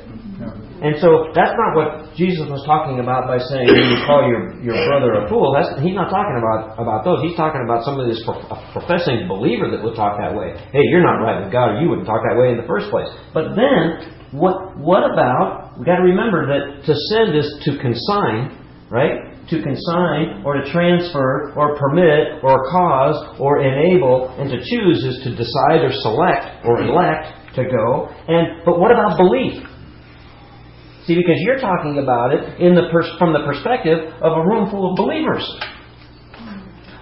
And so that's not what Jesus was talking about by saying when you call your, your brother a fool. That's, he's not talking about, about those. He's talking about somebody that's pro- a professing believer that would talk that way. Hey, you're not right with God, or you wouldn't talk that way in the first place. But then, what what about? We got to remember that to send is to consign, right? To consign, or to transfer, or permit, or cause, or enable, and to choose is to decide or select or elect to go. And but what about belief? See, because you're talking about it in the pers- from the perspective of a room full of believers.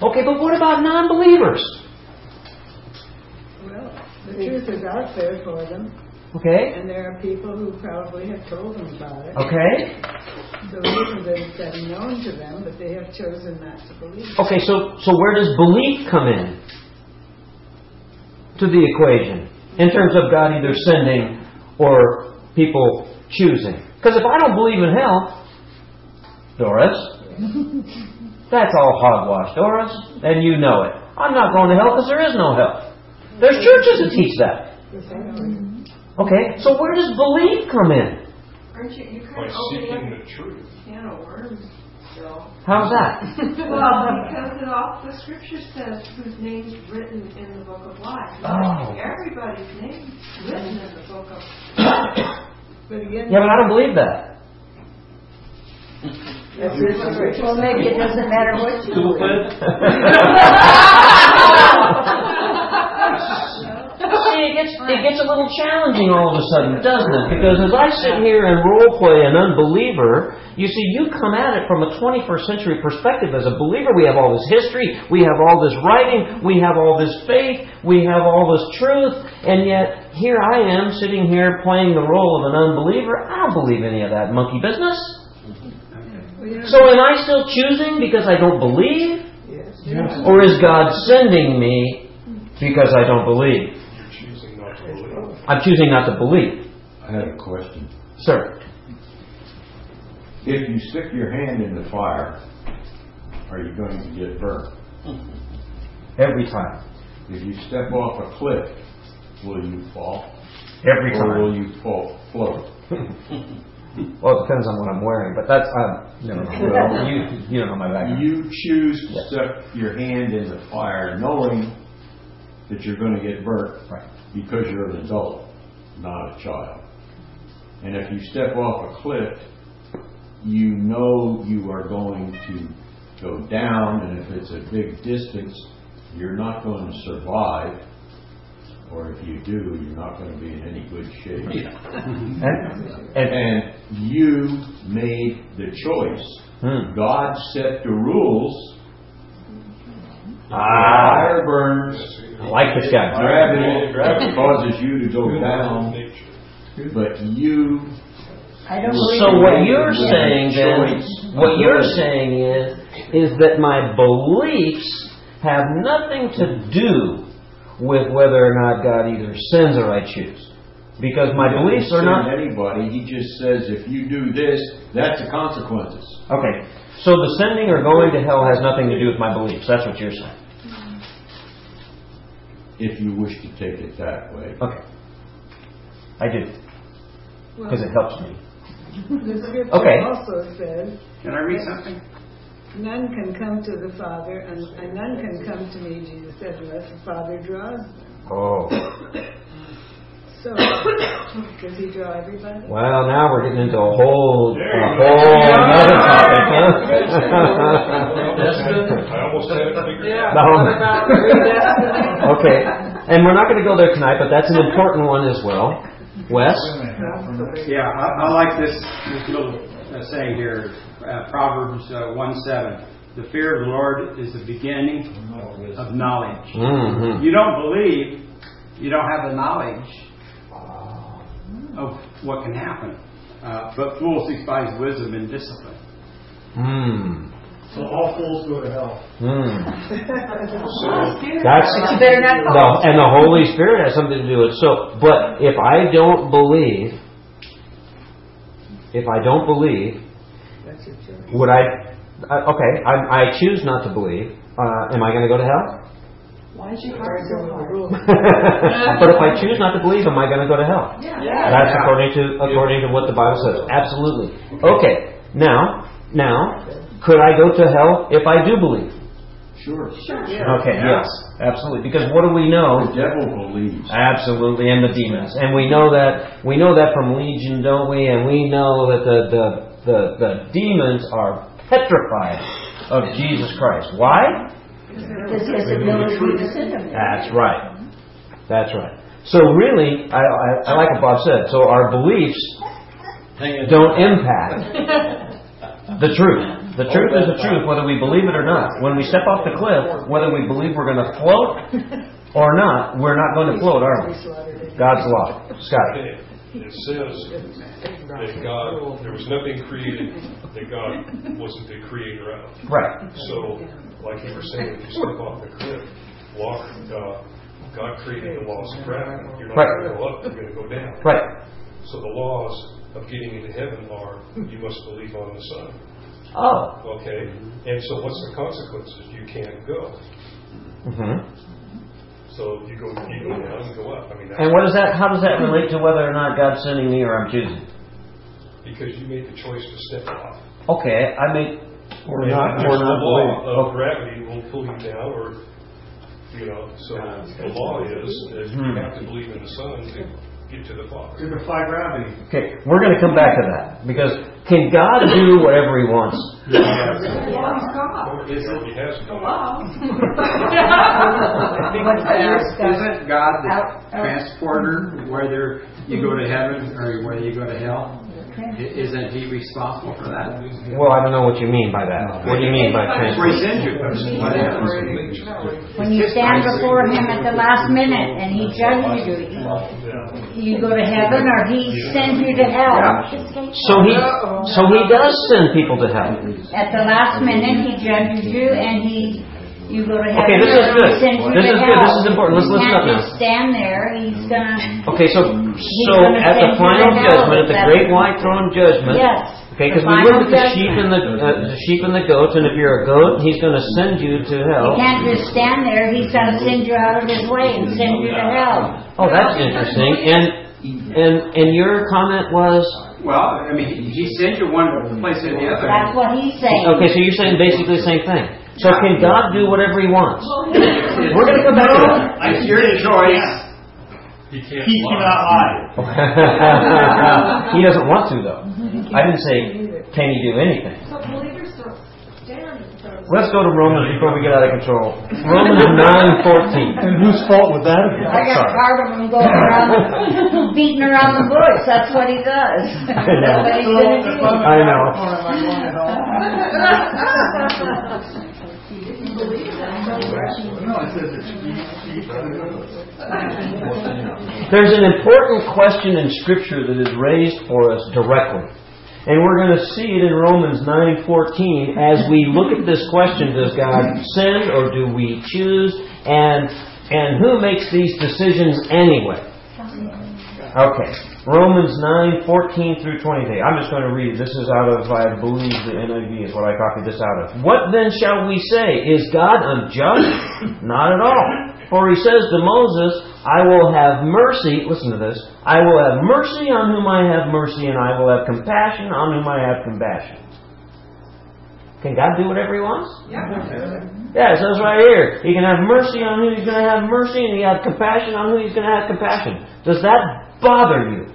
Okay, but what about non-believers? Well, the truth is out there for them, Okay, and there are people who probably have told them about it. okay, So even that it's known to them, but they have chosen not to believe. okay. So, so where does belief come in to the equation in terms of God either sending or people choosing. Because if I don't believe in hell, Doris, that's all hogwash, Doris, and you know it. I'm not going to hell because there is no hell. There's churches that teach that. Okay, so where does belief come in? Aren't you, you By of opening seeking up the truth. can of worms, Bill? How's that? Well, because it all, the scripture says whose name's written in the book of life. Oh. Everybody's name's written in the book of But again, Yeah, but I don't believe that. Well, maybe it doesn't matter what you believe. See, it gets, it gets a little challenging all of a sudden, doesn't it? Because as I sit here and role play an unbeliever, you see, you come at it from a 21st century perspective. As a believer, we have all this history, we have all this writing, we have all this faith, we have all this truth, and yet here I am sitting here playing the role of an unbeliever. I don't believe any of that monkey business. well, you know, So am I still choosing because I don't believe? yes. Or is God sending me because I don't believe? You're choosing not to believe. I'm choosing not to believe. I had a question. Sir. If you stick your hand in the fire, are you going to get burnt? Every time. If you step off a cliff, will you fall? Every Or time. will you fall, float? Well, it depends on what I'm wearing, but that's, um, never mind. Well, you, you don't know my background. You choose to Yes. step your hand in the fire knowing that you're going to get burnt Right. Because you're an adult, not a child. And if you step off a cliff, you know you are going to go down, and if it's a big distance, you're not going to survive. Or if you do, you're not going to be in any good shape. And, and, And you made the choice. hmm. God set the rules. Ah, Fire burns. I like this guy. Gravity causes you to go down, but you I don't believe. So what you're saying then, what you're saying is, is that my beliefs have nothing to do with whether or not God either sends or I choose. Because my beliefs are doesn't anybody. He just says if you do this, that's the consequences. Okay. So the sending or going to hell has nothing to do with my beliefs. That's what you're saying. If you wish to take it that way. Okay. I do. Well, Because it helps me. The scripture Okay. also says, Can I read something? none can come to the Father, and, and none can come to me, Jesus said, unless the Father draws them. Oh. So, does he draw everybody? Well, now we're getting into a whole, a whole go. another topic, huh? I almost had it figured out. Okay. And we're not going to go there tonight, but that's an important one as well. Wes? Yeah, I, I like this, this little uh, saying here, uh, Proverbs uh, 1 7. The fear of the Lord is the beginning of knowledge. Mm-hmm. You don't believe, you don't have the knowledge of what can happen. Uh, but fools despise wisdom and discipline. Hmm. So all fools go to hell. Hmm. That's They're not the, and the Holy Spirit has something to do with it. So, but if I don't believe, if I don't believe, That's your choice. would I? Uh, okay, I, I choose not to believe. Uh, am I going to go to hell? Why is your heart so hard? but if I choose not to believe, am I going to go to hell? Yeah. That's according to according to what the Bible says. Absolutely. Okay. Now, now, could I go to hell if I do believe? Sure. Sure. Okay. Yes. Absolutely. Because what do we know? The devil believes. Absolutely, and the demons, and we know that we know that from Legion, don't we? And we know that the the the, the demons are petrified of Jesus Christ. Why? Because he has the ability to send them. That's right. That's right. So really, I, I, I like what Bob said. So our beliefs don't impact the truth. The truth is the truth, whether we believe it or not. When we step off the cliff, whether we believe we're going to float or not, we're not going to float, are we? God's law. Scott. It says that God, there was nothing created that God wasn't the creator of. Right. So, like you were saying, if you step off the cliff, water, uh, God created the laws of gravity. You're not Right. going to go up, you're going to go down. Right. So the laws of getting into heaven are you must believe on the Son. Oh. Okay? And so what's the consequences? You can't go. hmm So you go you go down and go up. I mean, And what does that? How does that relate to whether or not God's sending me or I'm choosing? because you made the choice to step off. Okay, I make. Or And not, just or the not law believe. of gravity will pull you down, or you know. So the law is that you Hmm. have to believe in the Son to get to the Father. To defy gravity. Okay, we're going to come back to that because can God do whatever He wants? Well, he's God. He has. Hello. Isn't God the Out- out. transporter, whether you go to heaven or whether you go to hell? I- Isn't He responsible for that? Well, I don't know what you mean by that. What do you mean by Where He transport? sends you, whatever. When you stand before him at the last minute and he judges you, you go to heaven or he sends you to hell. So he, so he does send people to hell. At the last minute, he judges you and he, you go to heaven Okay, this is good. he sends you This is good. This is important. Let's listen up now. just stand there, he's gonna, Okay, so so at the final judgment, at the great white throne judgment. yes. Okay, because we final look at the sheep and the, uh, the sheep and the goats, and if you're a goat, he's going to send you to hell. You can't just stand there, he's gotta send you out of his way and send you to hell. Oh, that's interesting. And and and your comment was Well, I mean, He He sends you one place or the other. That's what he's saying. okay. So you're saying basically the same thing. So can God do whatever He wants? We're going to come back to that. It's your choice. He can't He cannot lie. he doesn't want to though. I didn't say can he do anything. So believers don't stand in front of Let's go to Romans before we get out of control. Romans nine fourteen. And whose fault would that have been? I got Sorry. tired of him going around, beating around the bush. That's what he does. That's what he's gonna do. I know. There's an important question in Scripture that is raised for us directly. And we're going to see it in Romans 9:14 as we look at this question, does God send or do we choose? And and who makes these decisions anyway? Okay. Romans 9:14 through 23. I'm just going to read. This is out of I believe the NIV is what I copied this out of. What then shall we say? Is God unjust? Not at all. For he says to Moses, I will have mercy, listen to this, I will have mercy on whom I have mercy, and I will have compassion on whom I have compassion. Can God do whatever he wants? Yeah. Yeah, it says right here. He can have mercy on who he's going to have mercy, and he have compassion on who he's going to have compassion. Does that bother you?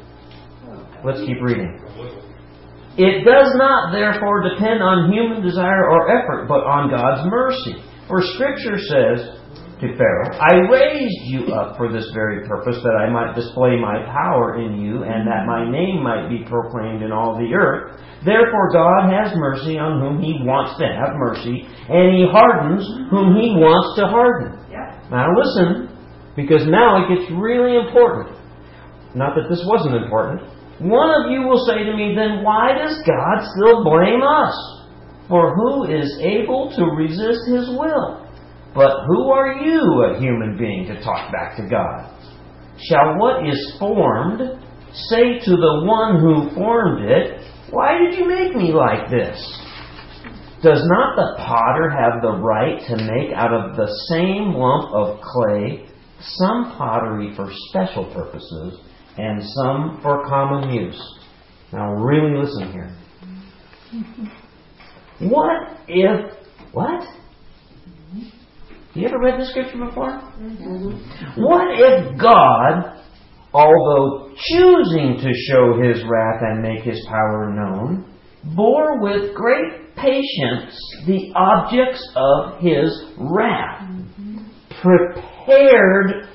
Let's keep reading. It does not, therefore, depend on human desire or effort, but on God's mercy. For Scripture says to Pharaoh, I raised you up for this very purpose, that I might display my power in you, and that my name might be proclaimed in all the earth. Therefore, God has mercy on whom He wants to have mercy, and He hardens whom He wants to harden. Now listen, because now it gets really important. Not that this wasn't important. One of you will say to me, then why does God still blame us? For who is able to resist His will? But who are you, a human being, to talk back to God? Shall what is formed say to the one who formed it, Why did you make me like this? Does not the potter have the right to make out of the same lump of clay some pottery for special purposes and some for common use? Now, really listen here. What if. What? You ever read this scripture before? Mm-hmm. What if God, although choosing to show his wrath and make his power known, bore with great patience the objects of his wrath, mm-hmm. prepared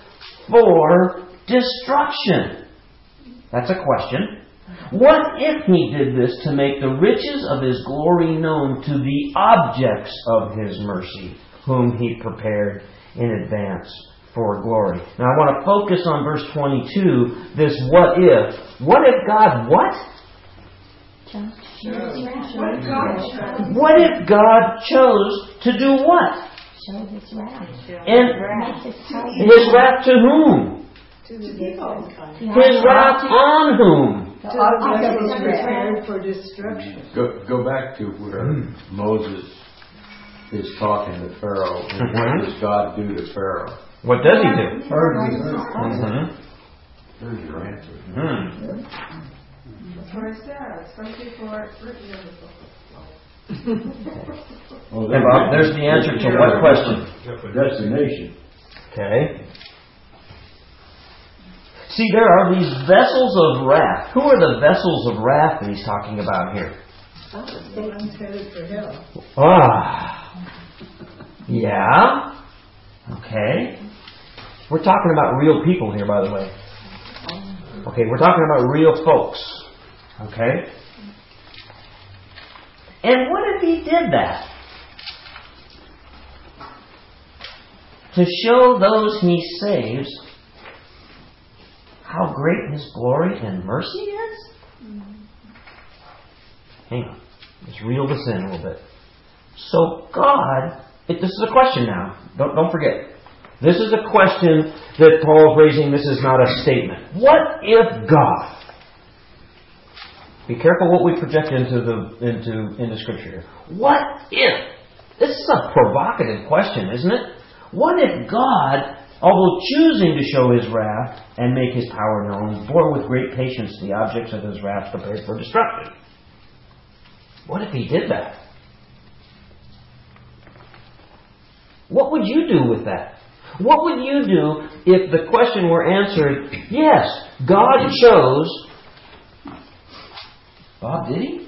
for destruction? That's a question. What if he did this to make the riches of his glory known to the objects of his mercy, whom he prepared in advance for glory? Now I want to focus on verse 22, this what if. What if God what? What God chose. What if God chose to do what? Show his wrath. And Make his power. his wrath to whom? To the people. His wrath on whom? The object of his wrath. Prepared for destruction. Go, go back to where hmm. Moses is talking to Pharaoh. And what mm-hmm. does God do to Pharaoh? What does he do? Pardon me. Mm-hmm. There's your answer. Hmm. That's what I said. Some people aren't written in the book of Oh, there's the answer to what question? Destination. Okay. See, there are these vessels of wrath. Who are the vessels of wrath that he's talking about here? Headed for. Ah. Yeah. Okay. We're talking about real people here, by the way. Okay, we're talking about real folks. Okay? And what if he did that? To show those he saves how great his glory and mercy is? Mm-hmm. Hang on. Let's reel this in a little bit. So God, it, this is a question now. Don't, don't forget. This is a question that Paul's raising. This is not a statement. What if God? Be careful what we project into the into into Scripture. here. What if? This is a provocative question, isn't it? What if God, although choosing to show His wrath and make His power known, bore with great patience the objects of His wrath prepared for destruction? What if He did that? What would you do with that? What would you do if the question were answered, yes, God chose. Bob, did he?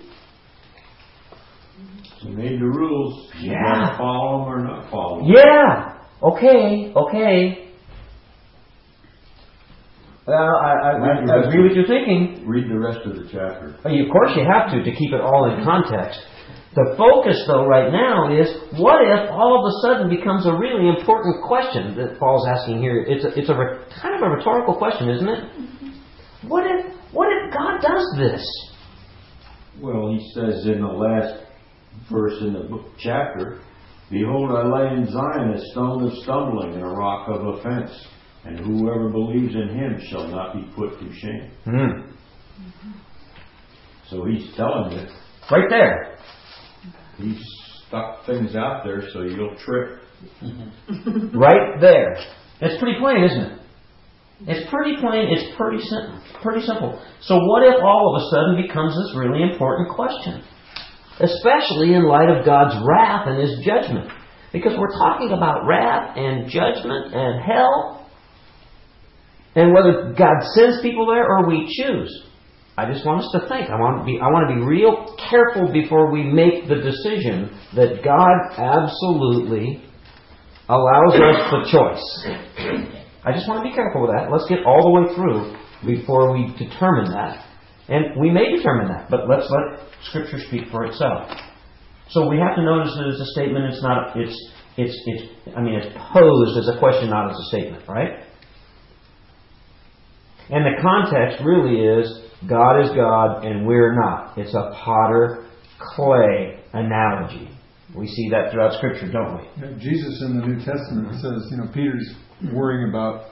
He made the rules. You Yeah. follow them or not follow them. Yeah. Okay. Okay. Well, I, I, I, agree with your thinking. Read the rest of the chapter. I mean, Of course, you have to to keep it all in context. The focus, though, right now is what if all of a sudden becomes a really important question that Paul's asking here. It's a, it's a re- kind of a rhetorical question, isn't it? What if what if God does this? Well, he says in the last verse in the book chapter, Behold, I lay in Zion a stone of stumbling and a rock of offense, and whoever believes in him shall not be put to shame. Hmm. So he's telling you, Right there. he's stuck things out there so you'll trip. Right there. It's pretty plain, isn't it? It's pretty plain. It's pretty simple. Pretty simple. So what if all of a sudden becomes this really important question? Especially in light of God's wrath and His judgment. Because we're talking about wrath and judgment and hell. And whether God sends people there or we choose. I just want us to think. I want to be I want to be real careful before we make the decision that God absolutely allows us the choice. I just want to be careful with that. Let's get all the way through before we determine that. And we may determine that, but let's let Scripture speak for itself. So we have to notice that it's a statement. It's not. It's it's it's. I mean, it's posed as a question, not as a statement, right? And the context really is God is God and we're not. It's a potter clay analogy. We see that throughout Scripture, don't we? Know, Jesus in the New Testament says, you know, Peter's worrying about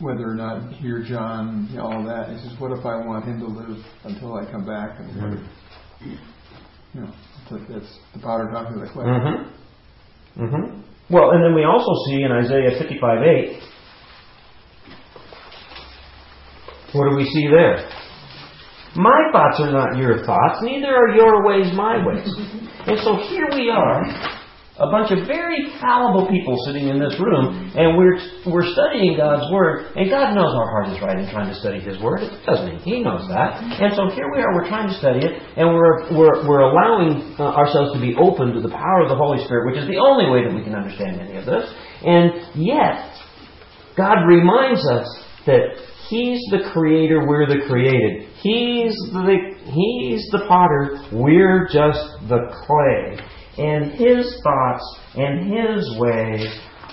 whether or not he or John, you know, all that. He says, what if I want him to live until I come back? And if, you know, that's the potter talking to the clay. Mm-hmm. Mm-hmm. Well, and then we also see in Isaiah 55 8, what do we see there? My thoughts are not your thoughts, neither are your ways my ways. And so here we are, a bunch of very fallible people sitting in this room, and we're we're studying God's Word, and God knows our heart is right in trying to study His Word, It doesn't He? He knows that. And so here we are, we're trying to study it, and we're we're we're allowing uh, ourselves to be open to the power of the Holy Spirit, which is the only way that we can understand any of this. And yet, God reminds us that He's the creator, we're the created. He's the He's the potter, we're just the clay. And His thoughts and His ways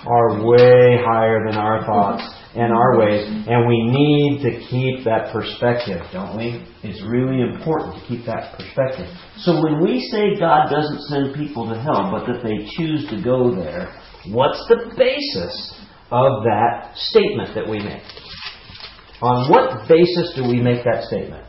are way higher than our thoughts and our ways. And we need to keep that perspective, don't we? It's really important to keep that perspective. So when we say God doesn't send people to hell, but that they choose to go there, What's the basis of that statement that we make? On what basis do we make that statement?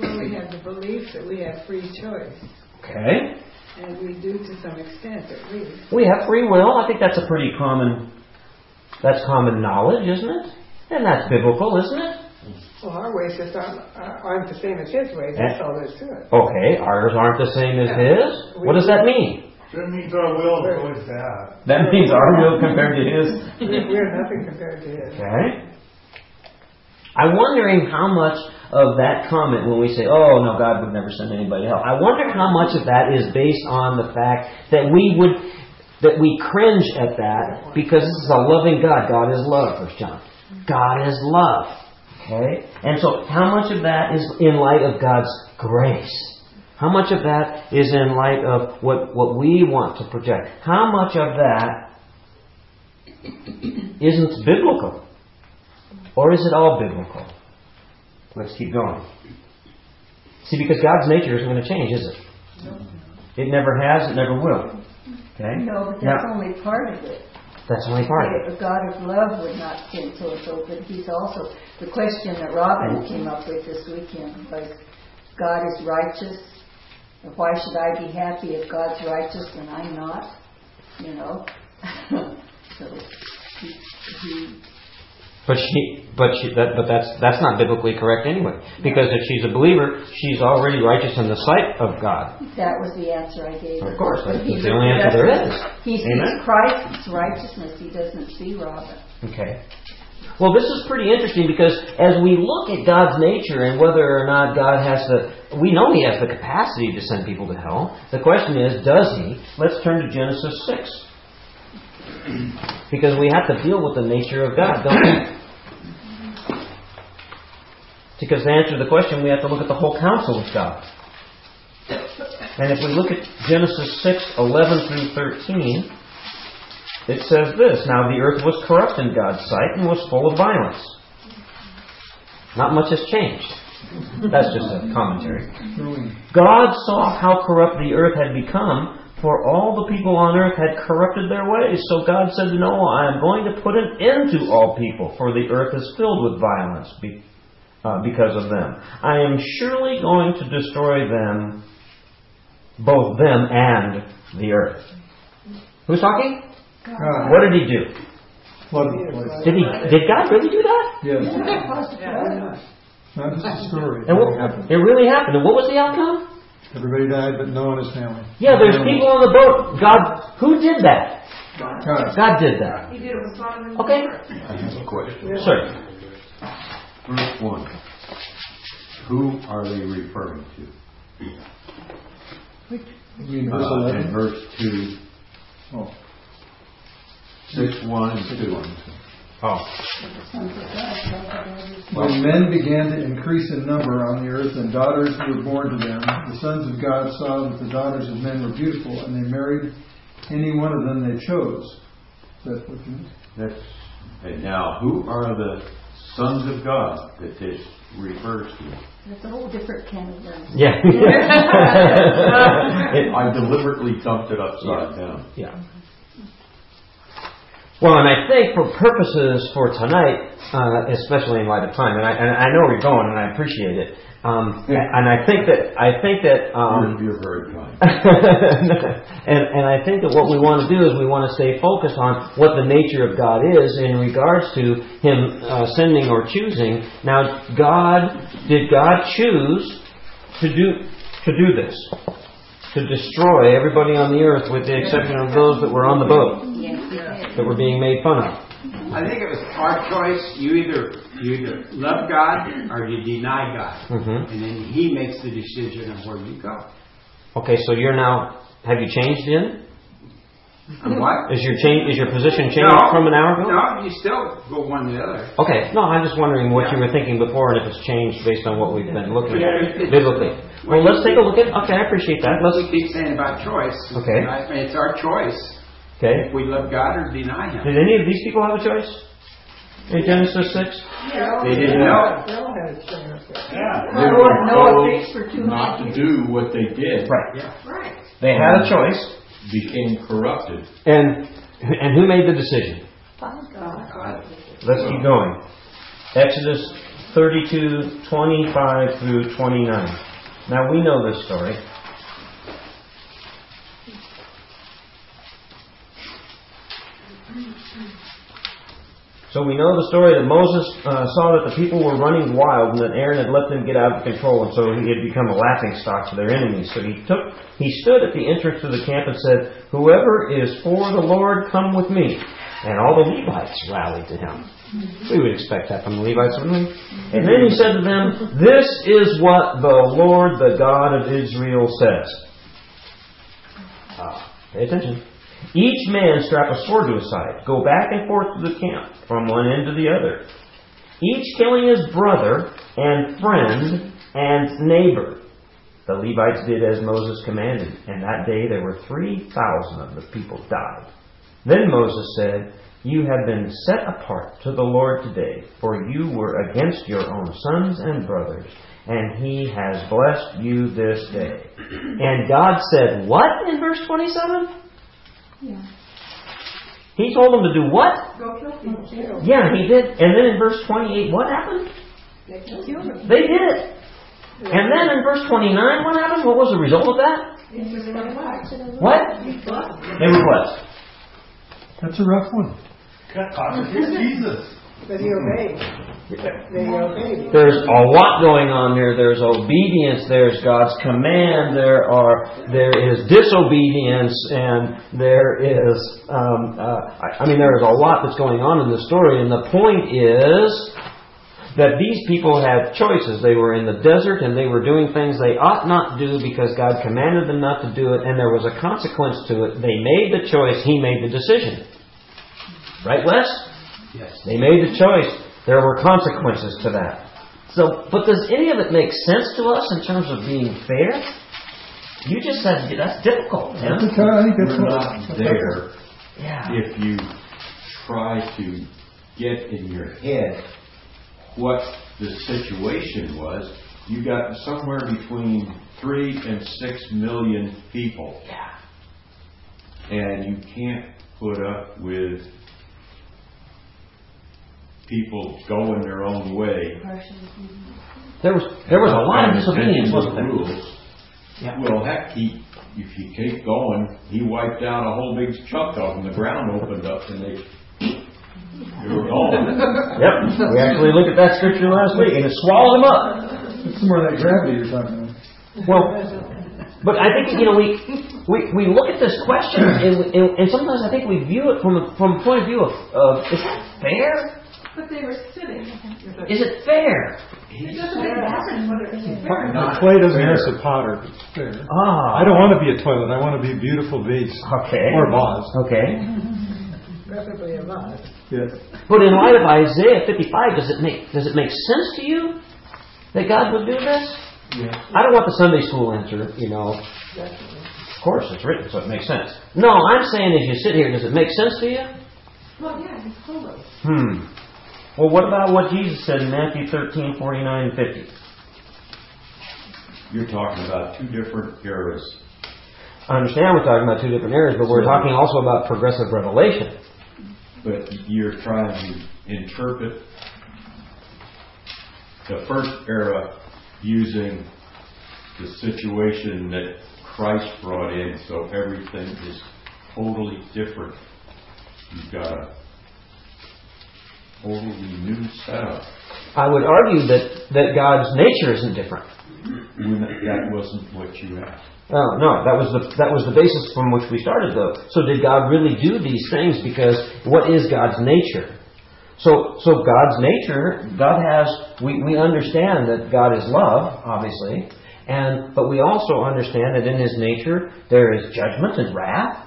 Well, we have the belief that we have free choice, Okay. and we do to some extent at least. We have free will. I think that's a pretty common that's common knowledge, isn't it? And that's biblical, isn't it? Well, our ways just aren't, uh, aren't the same as his ways, that's all there is to it. Okay, ours aren't the same as his. What does that mean? That means our will is always bad. That means our will compared to his. We're nothing compared to his. Okay. I'm wondering how much of that comment when we say, oh, no, God would never send anybody to hell. I wonder how much of that is based on the fact that we would, that we cringe at that because this is a loving God. God is love, First John. God is love. Okay? And so how much of that is in light of God's grace? How much of that is in light of what, what we want to project? How much of that isn't biblical? Or is it all biblical? Let's keep going. See, because God's nature isn't going to change, is it? No. It never has, it never will. Okay? No, but Now, that's only part of it. that's only part of it. A God of love would not sin so so, but he's also, the question that Robin mm-hmm. came up with this weekend was, God is righteous, why should I be happy if God's righteous and I'm not? You know? So, he, he But she, but she, that, but that's that's not biblically correct anyway. Because if she's a believer, she's already righteous in the sight of God. That was the answer I gave. Of course, But that's the only answer there is. He sees Amen. Christ's righteousness. He doesn't see Robin. Okay. Well, this is pretty interesting because as we look at God's nature and whether or not God has the, we know He has the capacity to send people to hell. The question is, does He? Let's turn to Genesis 6. Because we have to deal with the nature of God, don't we? Because to answer the question, we have to look at the whole counsel of God. And if we look at Genesis 6, 11 through 13, it says this Now the earth was corrupt in God's sight and was full of violence. Not much has changed. That's just a commentary. God saw how corrupt the earth had become, for all the people on earth had corrupted their ways. So God said to Noah, I am going to put an end to all people, for the earth is filled with violence be, uh, because of them. I am surely going to destroy them, both them and the earth. Who's talking? God. What did he do? Flood the place. Did he? Did God really do that? Yes. Not just a story. And what, it really happened. And what was the outcome? Everybody died but Noah and his family. Yeah, there's people on the boat. God, who did that? God. God did that. He did it with Sodom and Okay. I have a question. Sir. Verse 1. Who are they referring to? You verse Uh, 11? and verse 2, Oh. 6, 1, and 2. Oh. When men began to increase in number on the earth and daughters were born to them, the sons of God saw that the daughters of men were beautiful, and they married any one of them they chose. Is that what you mean? That's, and now, who are the sons of God that this refers to? That's a whole different can of worms. Yeah. I deliberately dumped it upside down. yeah. Well, and I think for purposes for tonight, uh, especially in light of time, and I, and I know where you're going, and I appreciate it. Um, and I think that I think that um, You're, you're very kind. and, and I think that what we want to do is we want to stay focused on what the nature of God is in regards to Him uh, sending or choosing. Now, God did God choose to do to do this, to destroy everybody on the earth, with the exception of those that were on the boat Yes, he did. that were being made fun of. I think it was our choice. You either you either love God or you deny God, hmm and then He makes the decision of where you go. Okay, so you're now have you changed in? And what? Is your change is your position changed No. from an hour ago? No, you still go one to the other. Okay, no, I'm just wondering what you were thinking before and if it's changed based on what we've been looking Yeah, at biblically. Well, let's take a look at. Okay, I appreciate that. Let's. keep saying about choice. Okay. I mean, it's our choice Okay. if we love God or deny Him. Did any of these people have a choice in Genesis six? Yeah. They didn't know. They all had a chance. Yeah. Noah- Noah preached for two Not to do what they did. Right. Yeah. Right. They had a choice, became corrupted. and and who made the decision? God. Let's keep going. Exodus 32, 25 through 29. Now we know this story. So we know the story that Moses uh, saw that the people were running wild and that Aaron had let them get out of control, and so he had become a laughing stock to their enemies. So he took, he stood at the entrance to the camp and said, "Whoever is for the Lord, come with me." And all the Levites rallied to him. We would expect that from the Levites, wouldn't we? And then he said to them, "This is what the Lord, the God of Israel, says." Ah, pay attention. Each man strap a sword to his side. Go back and forth to the camp, from one end to the other. Each killing his brother and friend and neighbor. The Levites did as Moses commanded, and that day there were 3,000 of the people died. Then Moses said, You have been set apart to the Lord today, for you were against your own sons and brothers, and he has blessed you this day. And God said, What in verse 27? Yeah. He told them to do what? Go kill people. Yeah, he did. And then in verse 28, what happened? They killed them. They did it. And then in verse 29, what happened? What was the result of that? What? They were blessed. That's a rough one. Contradicts Jesus. But he obeyed. They obeyed. There's a lot going on here. There's obedience. There's God's command. There are there is disobedience, and there is um, uh, I, I mean there is a lot that's going on in the story. And the point is that these people had choices. They were in the desert and they were doing things they ought not do because God commanded them not to do it, and there was a consequence to it. They made the choice. He made the decision. Right, Wes? Yes. They made the choice. There were consequences to that. So, but does any of it make sense to us in terms of being fair? You just said that's difficult, Tim. That's okay. I think that's We're not there Yeah. if you try to get in your head what the situation was. You got somewhere between three and six million people. Yeah. And you can't put up with people going their own way. There was there was a lot of disobedience, wasn't there? rules. Yeah. Well, heck, he, if you keep going, he wiped out a whole big chunk of them. The ground opened up and they, they were gone. Yep. We actually looked at that scripture last week, and it swallowed them up. That's some more that gravity you're talking about. Well, but I think you know we we, we look at this question, and, and, and sometimes I think we view it from a, from a point of view of, of is that fair? But they were sitting. Is it fair? It doesn't make a whether it's fair The clay doesn't ask the potter. It's fair. Ah. I don't want to be a toilet. I want to be a beautiful vase. Okay. Or vase. Okay. Preferably a lot. Yes. But in light of Isaiah 55, does it make does it make sense to you that God would do this? Yeah. I don't want the Sunday school answer, you know. Of course, it's written, so it makes sense. No, I'm saying as you sit here, does it make sense to you? Well, yeah, he's holy. Hmm. Well, what about what Jesus said in Matthew 13, 49, and 50? You're talking about two different eras. I understand we're talking about two different eras, but we're talking also about progressive revelation. But you're trying to interpret the first era using the situation that Christ brought in, so everything is totally different. You've got a totally new setup. I would argue that, that God's nature isn't different. When that wasn't what you asked. Oh, no, that was the that was the basis from which we started though. So did God really do these things because what is God's nature? So so God's nature, God has we, we understand that God is love, obviously, and but we also understand that in his nature there is judgment and wrath.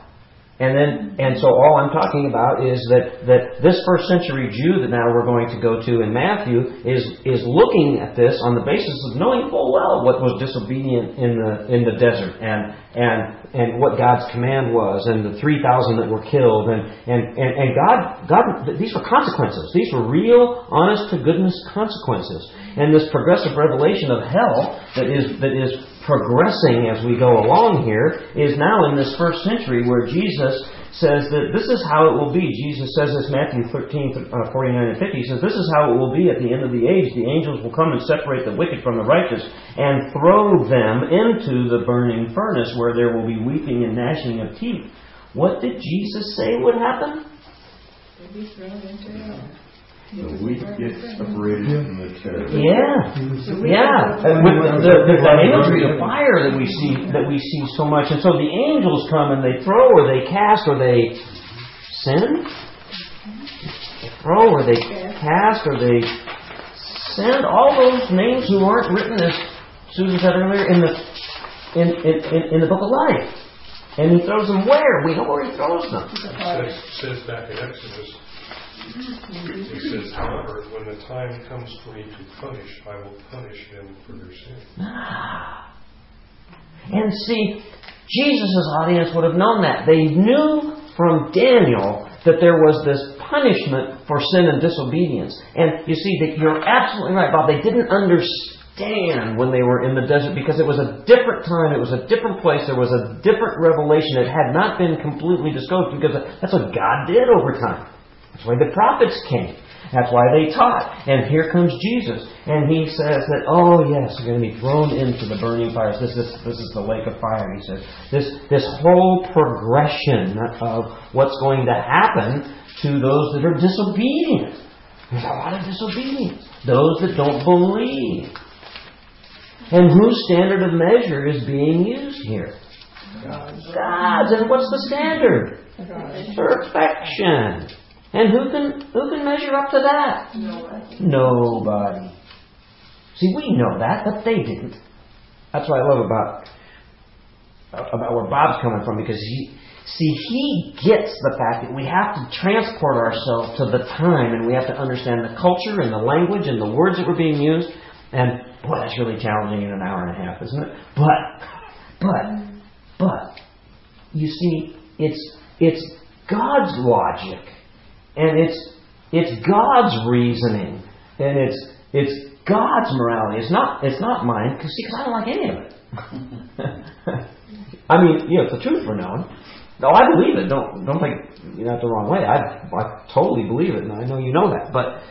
And then, and so all I'm talking about is that, that this first century Jew that now we're going to go to in Matthew is, is looking at this on the basis of knowing full well what was disobedient in the, in the desert and, and, and what God's command was and the 3,000 that were killed and, and, and, and God, God, these were consequences. These were real, honest to goodness consequences. And this progressive revelation of hell that is, that is progressing as we go along here is now in this first century where Jesus says that this is how it will be. Jesus says this Matthew 13, uh, 49 and 50. He says, This is how it will be at the end of the age. The angels will come and separate the wicked from the righteous and throw them into the burning furnace where there will be weeping and gnashing of teeth. What did Jesus say would happen? The wheat gets separated from the tare. Yeah, yeah. And with the, the, the, that imagery of fire that we see that we see so much, and so the angels come and they throw or they cast or they send. They throw or they cast or they send all those names who aren't written as Susan said earlier in the in, in, in, in the book of life. And he throws them where? We know where he throws them. It says, says back in Exodus, it says, however, when the time comes for me to punish, I will punish them for their sin. And see, Jesus' audience would have known that. They knew from Daniel that there was this punishment for sin and disobedience. And you see, that you're absolutely right, Bob. They didn't understand when they were in the desert because it was a different time, it was a different place, there was a different revelation. It had not been completely disclosed because that's what God did over time. That's why the prophets came. That's why they taught. And here comes Jesus. And he says that, oh yes, you're going to be thrown into the burning fires. This is, this is the lake of fire, he says. This, this whole progression of what's going to happen to those that are disobedient. There's a lot of disobedience. Those that don't believe. And whose standard of measure is being used here? God's. And what's the standard? Perfection. And who can who can measure up to that? Nobody. Nobody. See, we know that, but they didn't. That's what I love about about where Bob's coming from because he see he gets the fact that we have to transport ourselves to the time and we have to understand the culture and the language and the words that were being used. And boy, that's really challenging in an hour and a half, isn't it? But but but you see, it's it's God's logic and it's it's God's reasoning, and it's it's God's morality. It's not it's not mine because see, because I don't like any of it. I mean, you know, it's the truth for knowing. No, I believe it. Don't don't think you know the wrong way. I I totally believe it, and I know you know that. But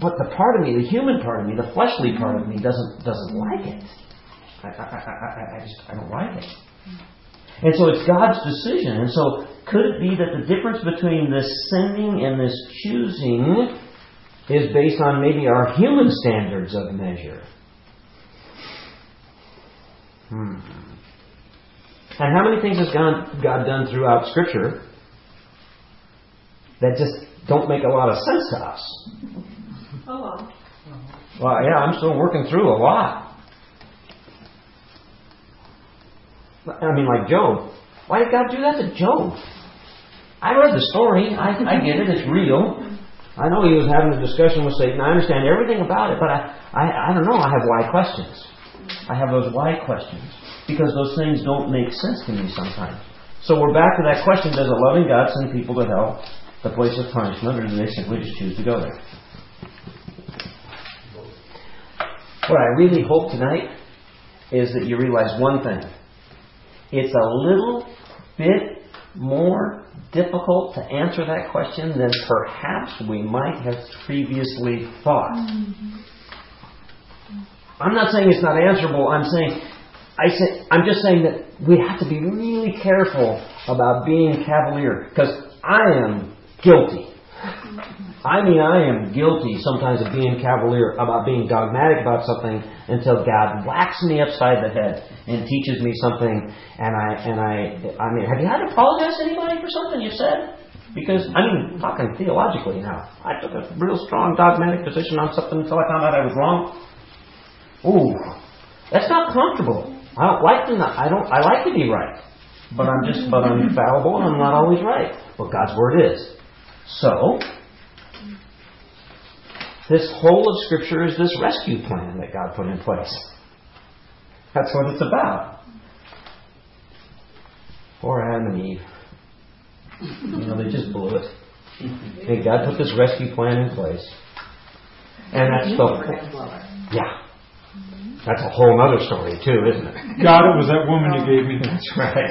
but the part of me, the human part of me, the fleshly part of me, doesn't doesn't like it. I I I, I, I just I don't like it. And so it's God's decision. And so could it be that the difference between this sending and this choosing is based on maybe our human standards of measure? Hmm. And how many things has God, God done throughout Scripture that just don't make a lot of sense to us? Oh, Well, yeah, I'm still working through a lot. I mean, like Job. Why did God do that to Job? I read the story. I, I get it. It's real. I know he was having a discussion with Satan. I understand everything about it, but I, I, I don't know. I have why questions. I have those why questions because those things don't make sense to me sometimes. So we're back to that question: Does a loving God send people to hell, the place of punishment, or do they simply just choose to go there? What I really hope tonight is that you realize one thing. It's a little bit more difficult to answer that question than perhaps we might have previously thought. I'm not saying it's not answerable. I'm saying I say, I'm just saying that we have to be really careful about being cavalier because I am guilty. I mean, I am guilty sometimes of being cavalier about being dogmatic about something until God whacks me upside the head and teaches me something. And I, and I, I mean, have you had to apologize to anybody for something you said? Because I mean, talking theologically now, I took a real strong dogmatic position on something until I found out I was wrong. Ooh, that's not comfortable. I don't like to. Not, I don't. I like to be right, but I'm just. But I'm fallible and I'm not always right. But God's word is. So this whole of Scripture is this rescue plan that God put in place. That's what it's about. Poor Adam and Eve. You know, they just blew it. And God put this rescue plan in place. And that's the. Yeah. That's a whole other story too, isn't it? God, it was that woman you gave me. That's right.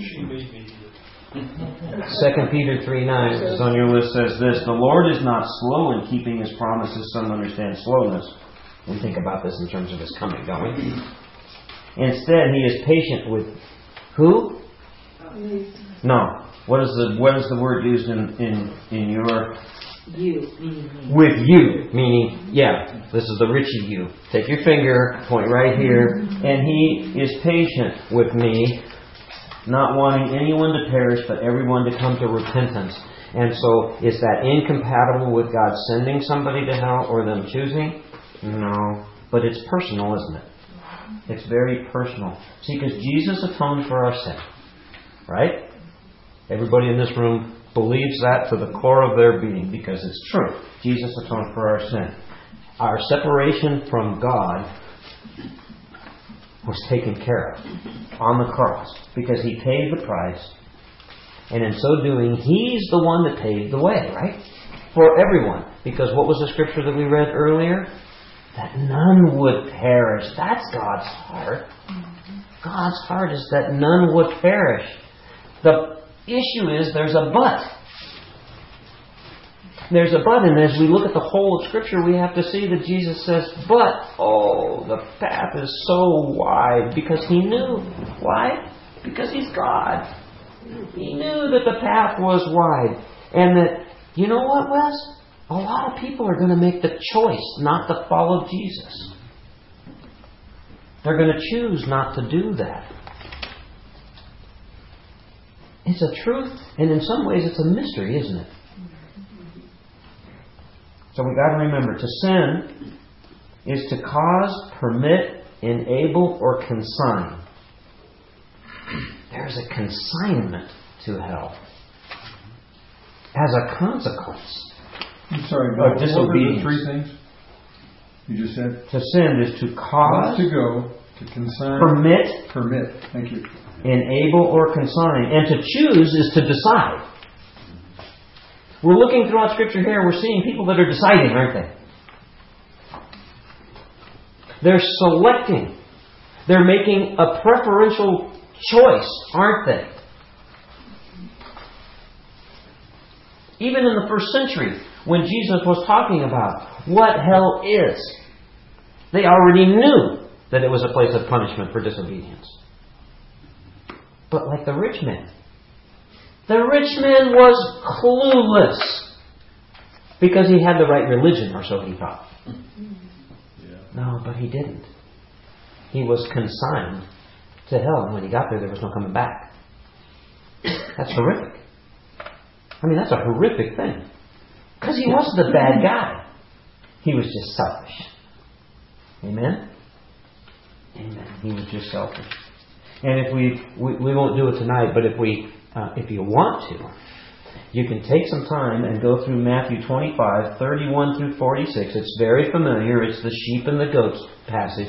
She made me do it. Second Peter three nine is on your list says this: The Lord is not slow in keeping His promises. Some understand slowness. We think about this in terms of His coming, don't we? Instead, He is patient with who? No. What is the what is the word used in in in your You, meaning me. with you, meaning, yeah, this is the Richie you. Take your finger, point right here, and he is patient with me, not wanting anyone to perish, but everyone to come to repentance. And so, is that incompatible with God sending somebody to hell or them choosing? No. But it's personal, isn't it? It's very personal. See, because Jesus atoned for our sin. Right? Everybody in this room believes that to the core of their being because it's true. Jesus atoned for our sin. Our separation from God was taken care of on the cross because He paid the price. And in so doing, He's the one that paved the way, right? For everyone. Because what was the scripture that we read earlier? That none would perish. That's God's heart. God's heart is that none would perish. The issue is there's a but. There's a but, and as we look at the whole of Scripture, we have to see that Jesus says, But, oh, the path is so wide because He knew. Why? Because He's God. He knew that the path was wide. And that, you know what, Wes? A lot of people are going to make the choice not to follow Jesus. They're going to choose not to do that. It's a truth, and in some ways it's a mystery, isn't it? So we got to remember to sin is to cause, permit, enable, or consign. There's a consignment to hell as a consequence I'm sorry, of Bill, what were the three things you just said? To sin is to cause, to go, to consign, permit, permit. Thank you. enable, or consign. And to choose is to decide. We're looking throughout Scripture here, we're seeing people that are deciding, aren't they? They're selecting. They're making a preferential choice, aren't they? Even in the first century, when Jesus was talking about what hell is, they already knew that it was a place of punishment for disobedience. But like the rich man, the rich man was clueless because he had the right religion, or so he thought. No, but he didn't. He was consigned to hell, and when he got there, there was no coming back. That's horrific. I mean, that's a horrific thing. Because he wasn't a bad guy. He was just selfish. Amen? Amen. He was just selfish. And if we, we, we won't do it tonight, but if we, uh, if you want to, you can take some time and go through Matthew 25, 31 through 46. It's very familiar. It's the sheep and the goats passage.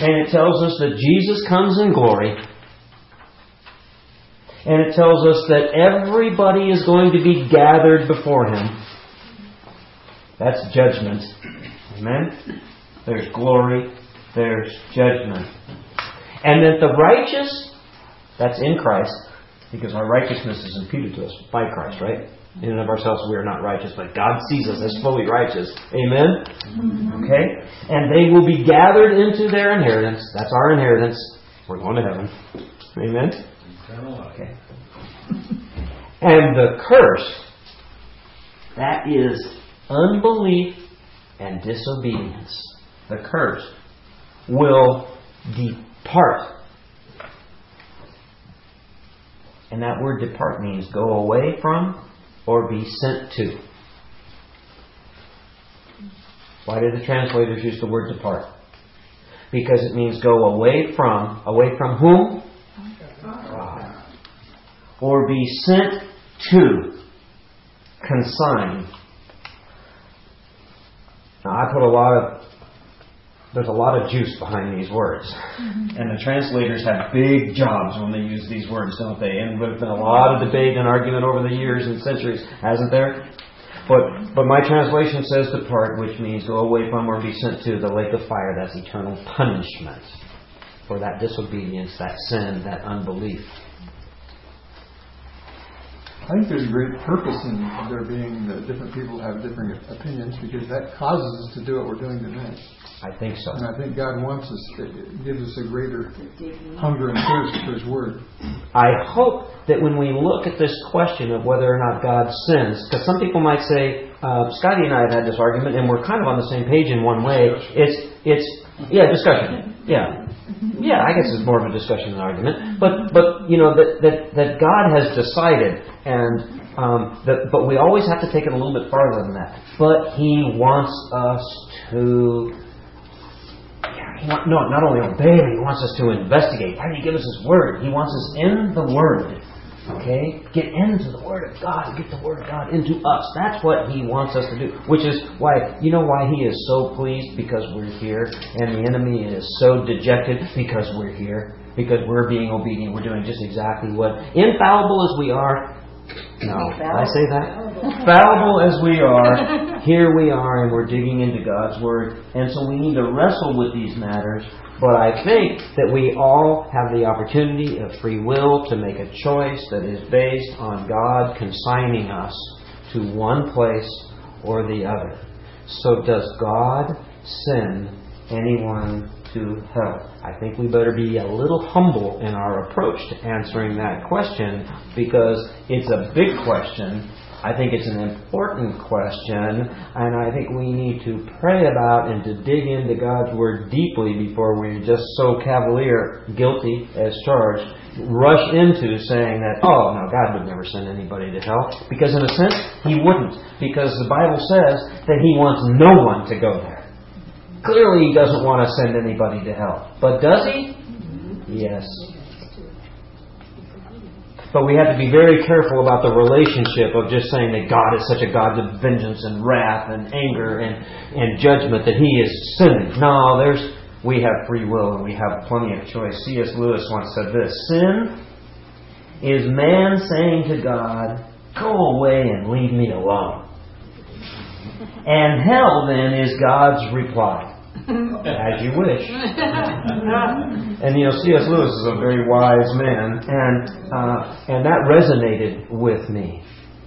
And it tells us that Jesus comes in glory. And it tells us that everybody is going to be gathered before him. That's judgment. Amen? There's glory. There's judgment. And that the righteous, that's in Christ, because our righteousness is imputed to us by Christ, right? In and of ourselves, we are not righteous, but God sees us as fully righteous. Amen? Mm-hmm. Okay? And they will be gathered into their inheritance. That's our inheritance. We're going to heaven. Amen? Okay. And the curse, that is unbelief and disobedience. The curse will depart. And that word depart means go away from or be sent to. Why did the translators use the word depart? Because it means go away from, away from whom? God. Or be sent to, consigned. Now, I put a lot of, there's a lot of juice behind these words. Mm-hmm. And the translators have big jobs when they use these words, don't they? And there's been a lot of debate and argument over the years and centuries, hasn't there? But but my translation says depart, which means go away from or be sent to the lake of fire. That's eternal punishment for that disobedience, that sin, that unbelief. I think there's a great purpose in there being that different people have different opinions because that causes us to do what we're doing today. I think so. And I think God wants us, it gives us a greater hunger and thirst for His Word. I hope that when we look at this question of whether or not God sins, because some people might say, uh, Scotty and I have had this argument, and we're kind of on the same page in one way. It's, it's, yeah, discussion. Yeah. Yeah, I guess it's more of a discussion than argument. But, but you know, that, that, that God has decided, and um, that, but we always have to take it a little bit farther than that. But He wants us to want, no, not only obey, but he wants us to investigate. Why did he give us his word? He wants us in the word. Okay? Get into the word of God. Get the word of God into us. That's what he wants us to do. Which is why, you know why he is so pleased? Because we're here. And the enemy is so dejected because we're here. Because we're being obedient. We're doing just exactly what, infallible as we are, no, did I say that? Fallible as we are, here we are, and we're digging into God's Word. And so we need to wrestle with these matters. But I think that we all have the opportunity of free will to make a choice that is based on God consigning us to one place or the other. So, does God send anyone to hell? I think we better be a little humble in our approach to answering that question because it's a big question. I think it's an important question, and I think we need to pray about and to dig into God's Word deeply before we just so cavalier, guilty as charged, rush into saying that, oh, no, God would never send anybody to hell. Because in a sense, He wouldn't. Because the Bible says that He wants no one to go there. Clearly, He doesn't want to send anybody to hell. But does He? Yes. But we have to be very careful about the relationship of just saying that God is such a God of vengeance and wrath and anger and, and judgment that He is sinning. No, there's we have free will and we have plenty of choice. C.S. Lewis once said this Sin is man saying to God, Go away and leave me alone. And hell then is God's reply. As you wish. and you know, C.S. Lewis is a very wise man, and uh, and that resonated with me.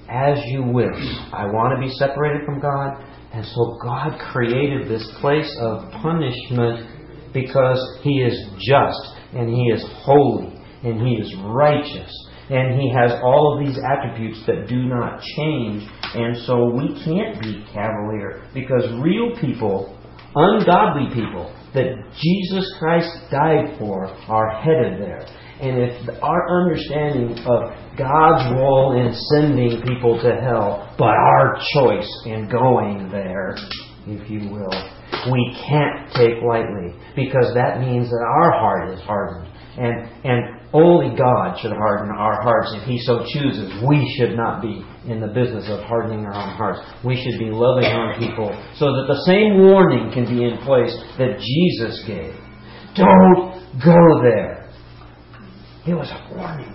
As you wish. I want to be separated from God, and so God created this place of punishment because He is just and He is holy and He is righteous. And he has all of these attributes that do not change. And so we can't be cavalier because real people ungodly people that Jesus Christ died for are headed there. And if our understanding of God's role in sending people to hell, but our choice in going there, if you will, we can't take lightly because that means that our heart is hardened. And, and only God should harden our hearts if He so chooses. We should not be in the business of hardening our own hearts. We should be loving on people so that the same warning can be in place that Jesus gave. Don't go there. It was a warning.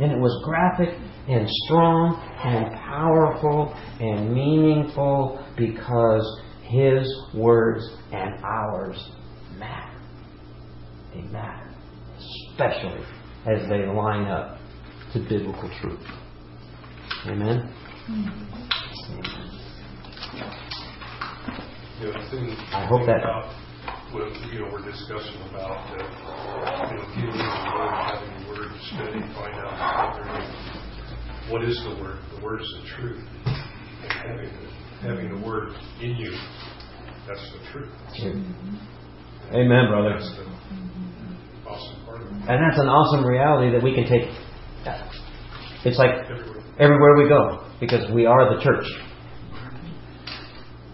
And it was graphic and strong and powerful and meaningful because His words and ours matter. They matter especially as they line up to biblical truth. Amen? You know, thing, I hope that- what you know we're discussing about uh, you know the word, having the word, study, find out what, is the word. The word is the truth, and having the, having the word in you, that's the truth. Amen, brother. That's the awesome part of it. And that's an awesome reality that we can take. It's like Everywhere. Everywhere we go because we are the church.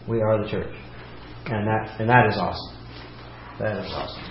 We are the church. And that and that is awesome. That is awesome.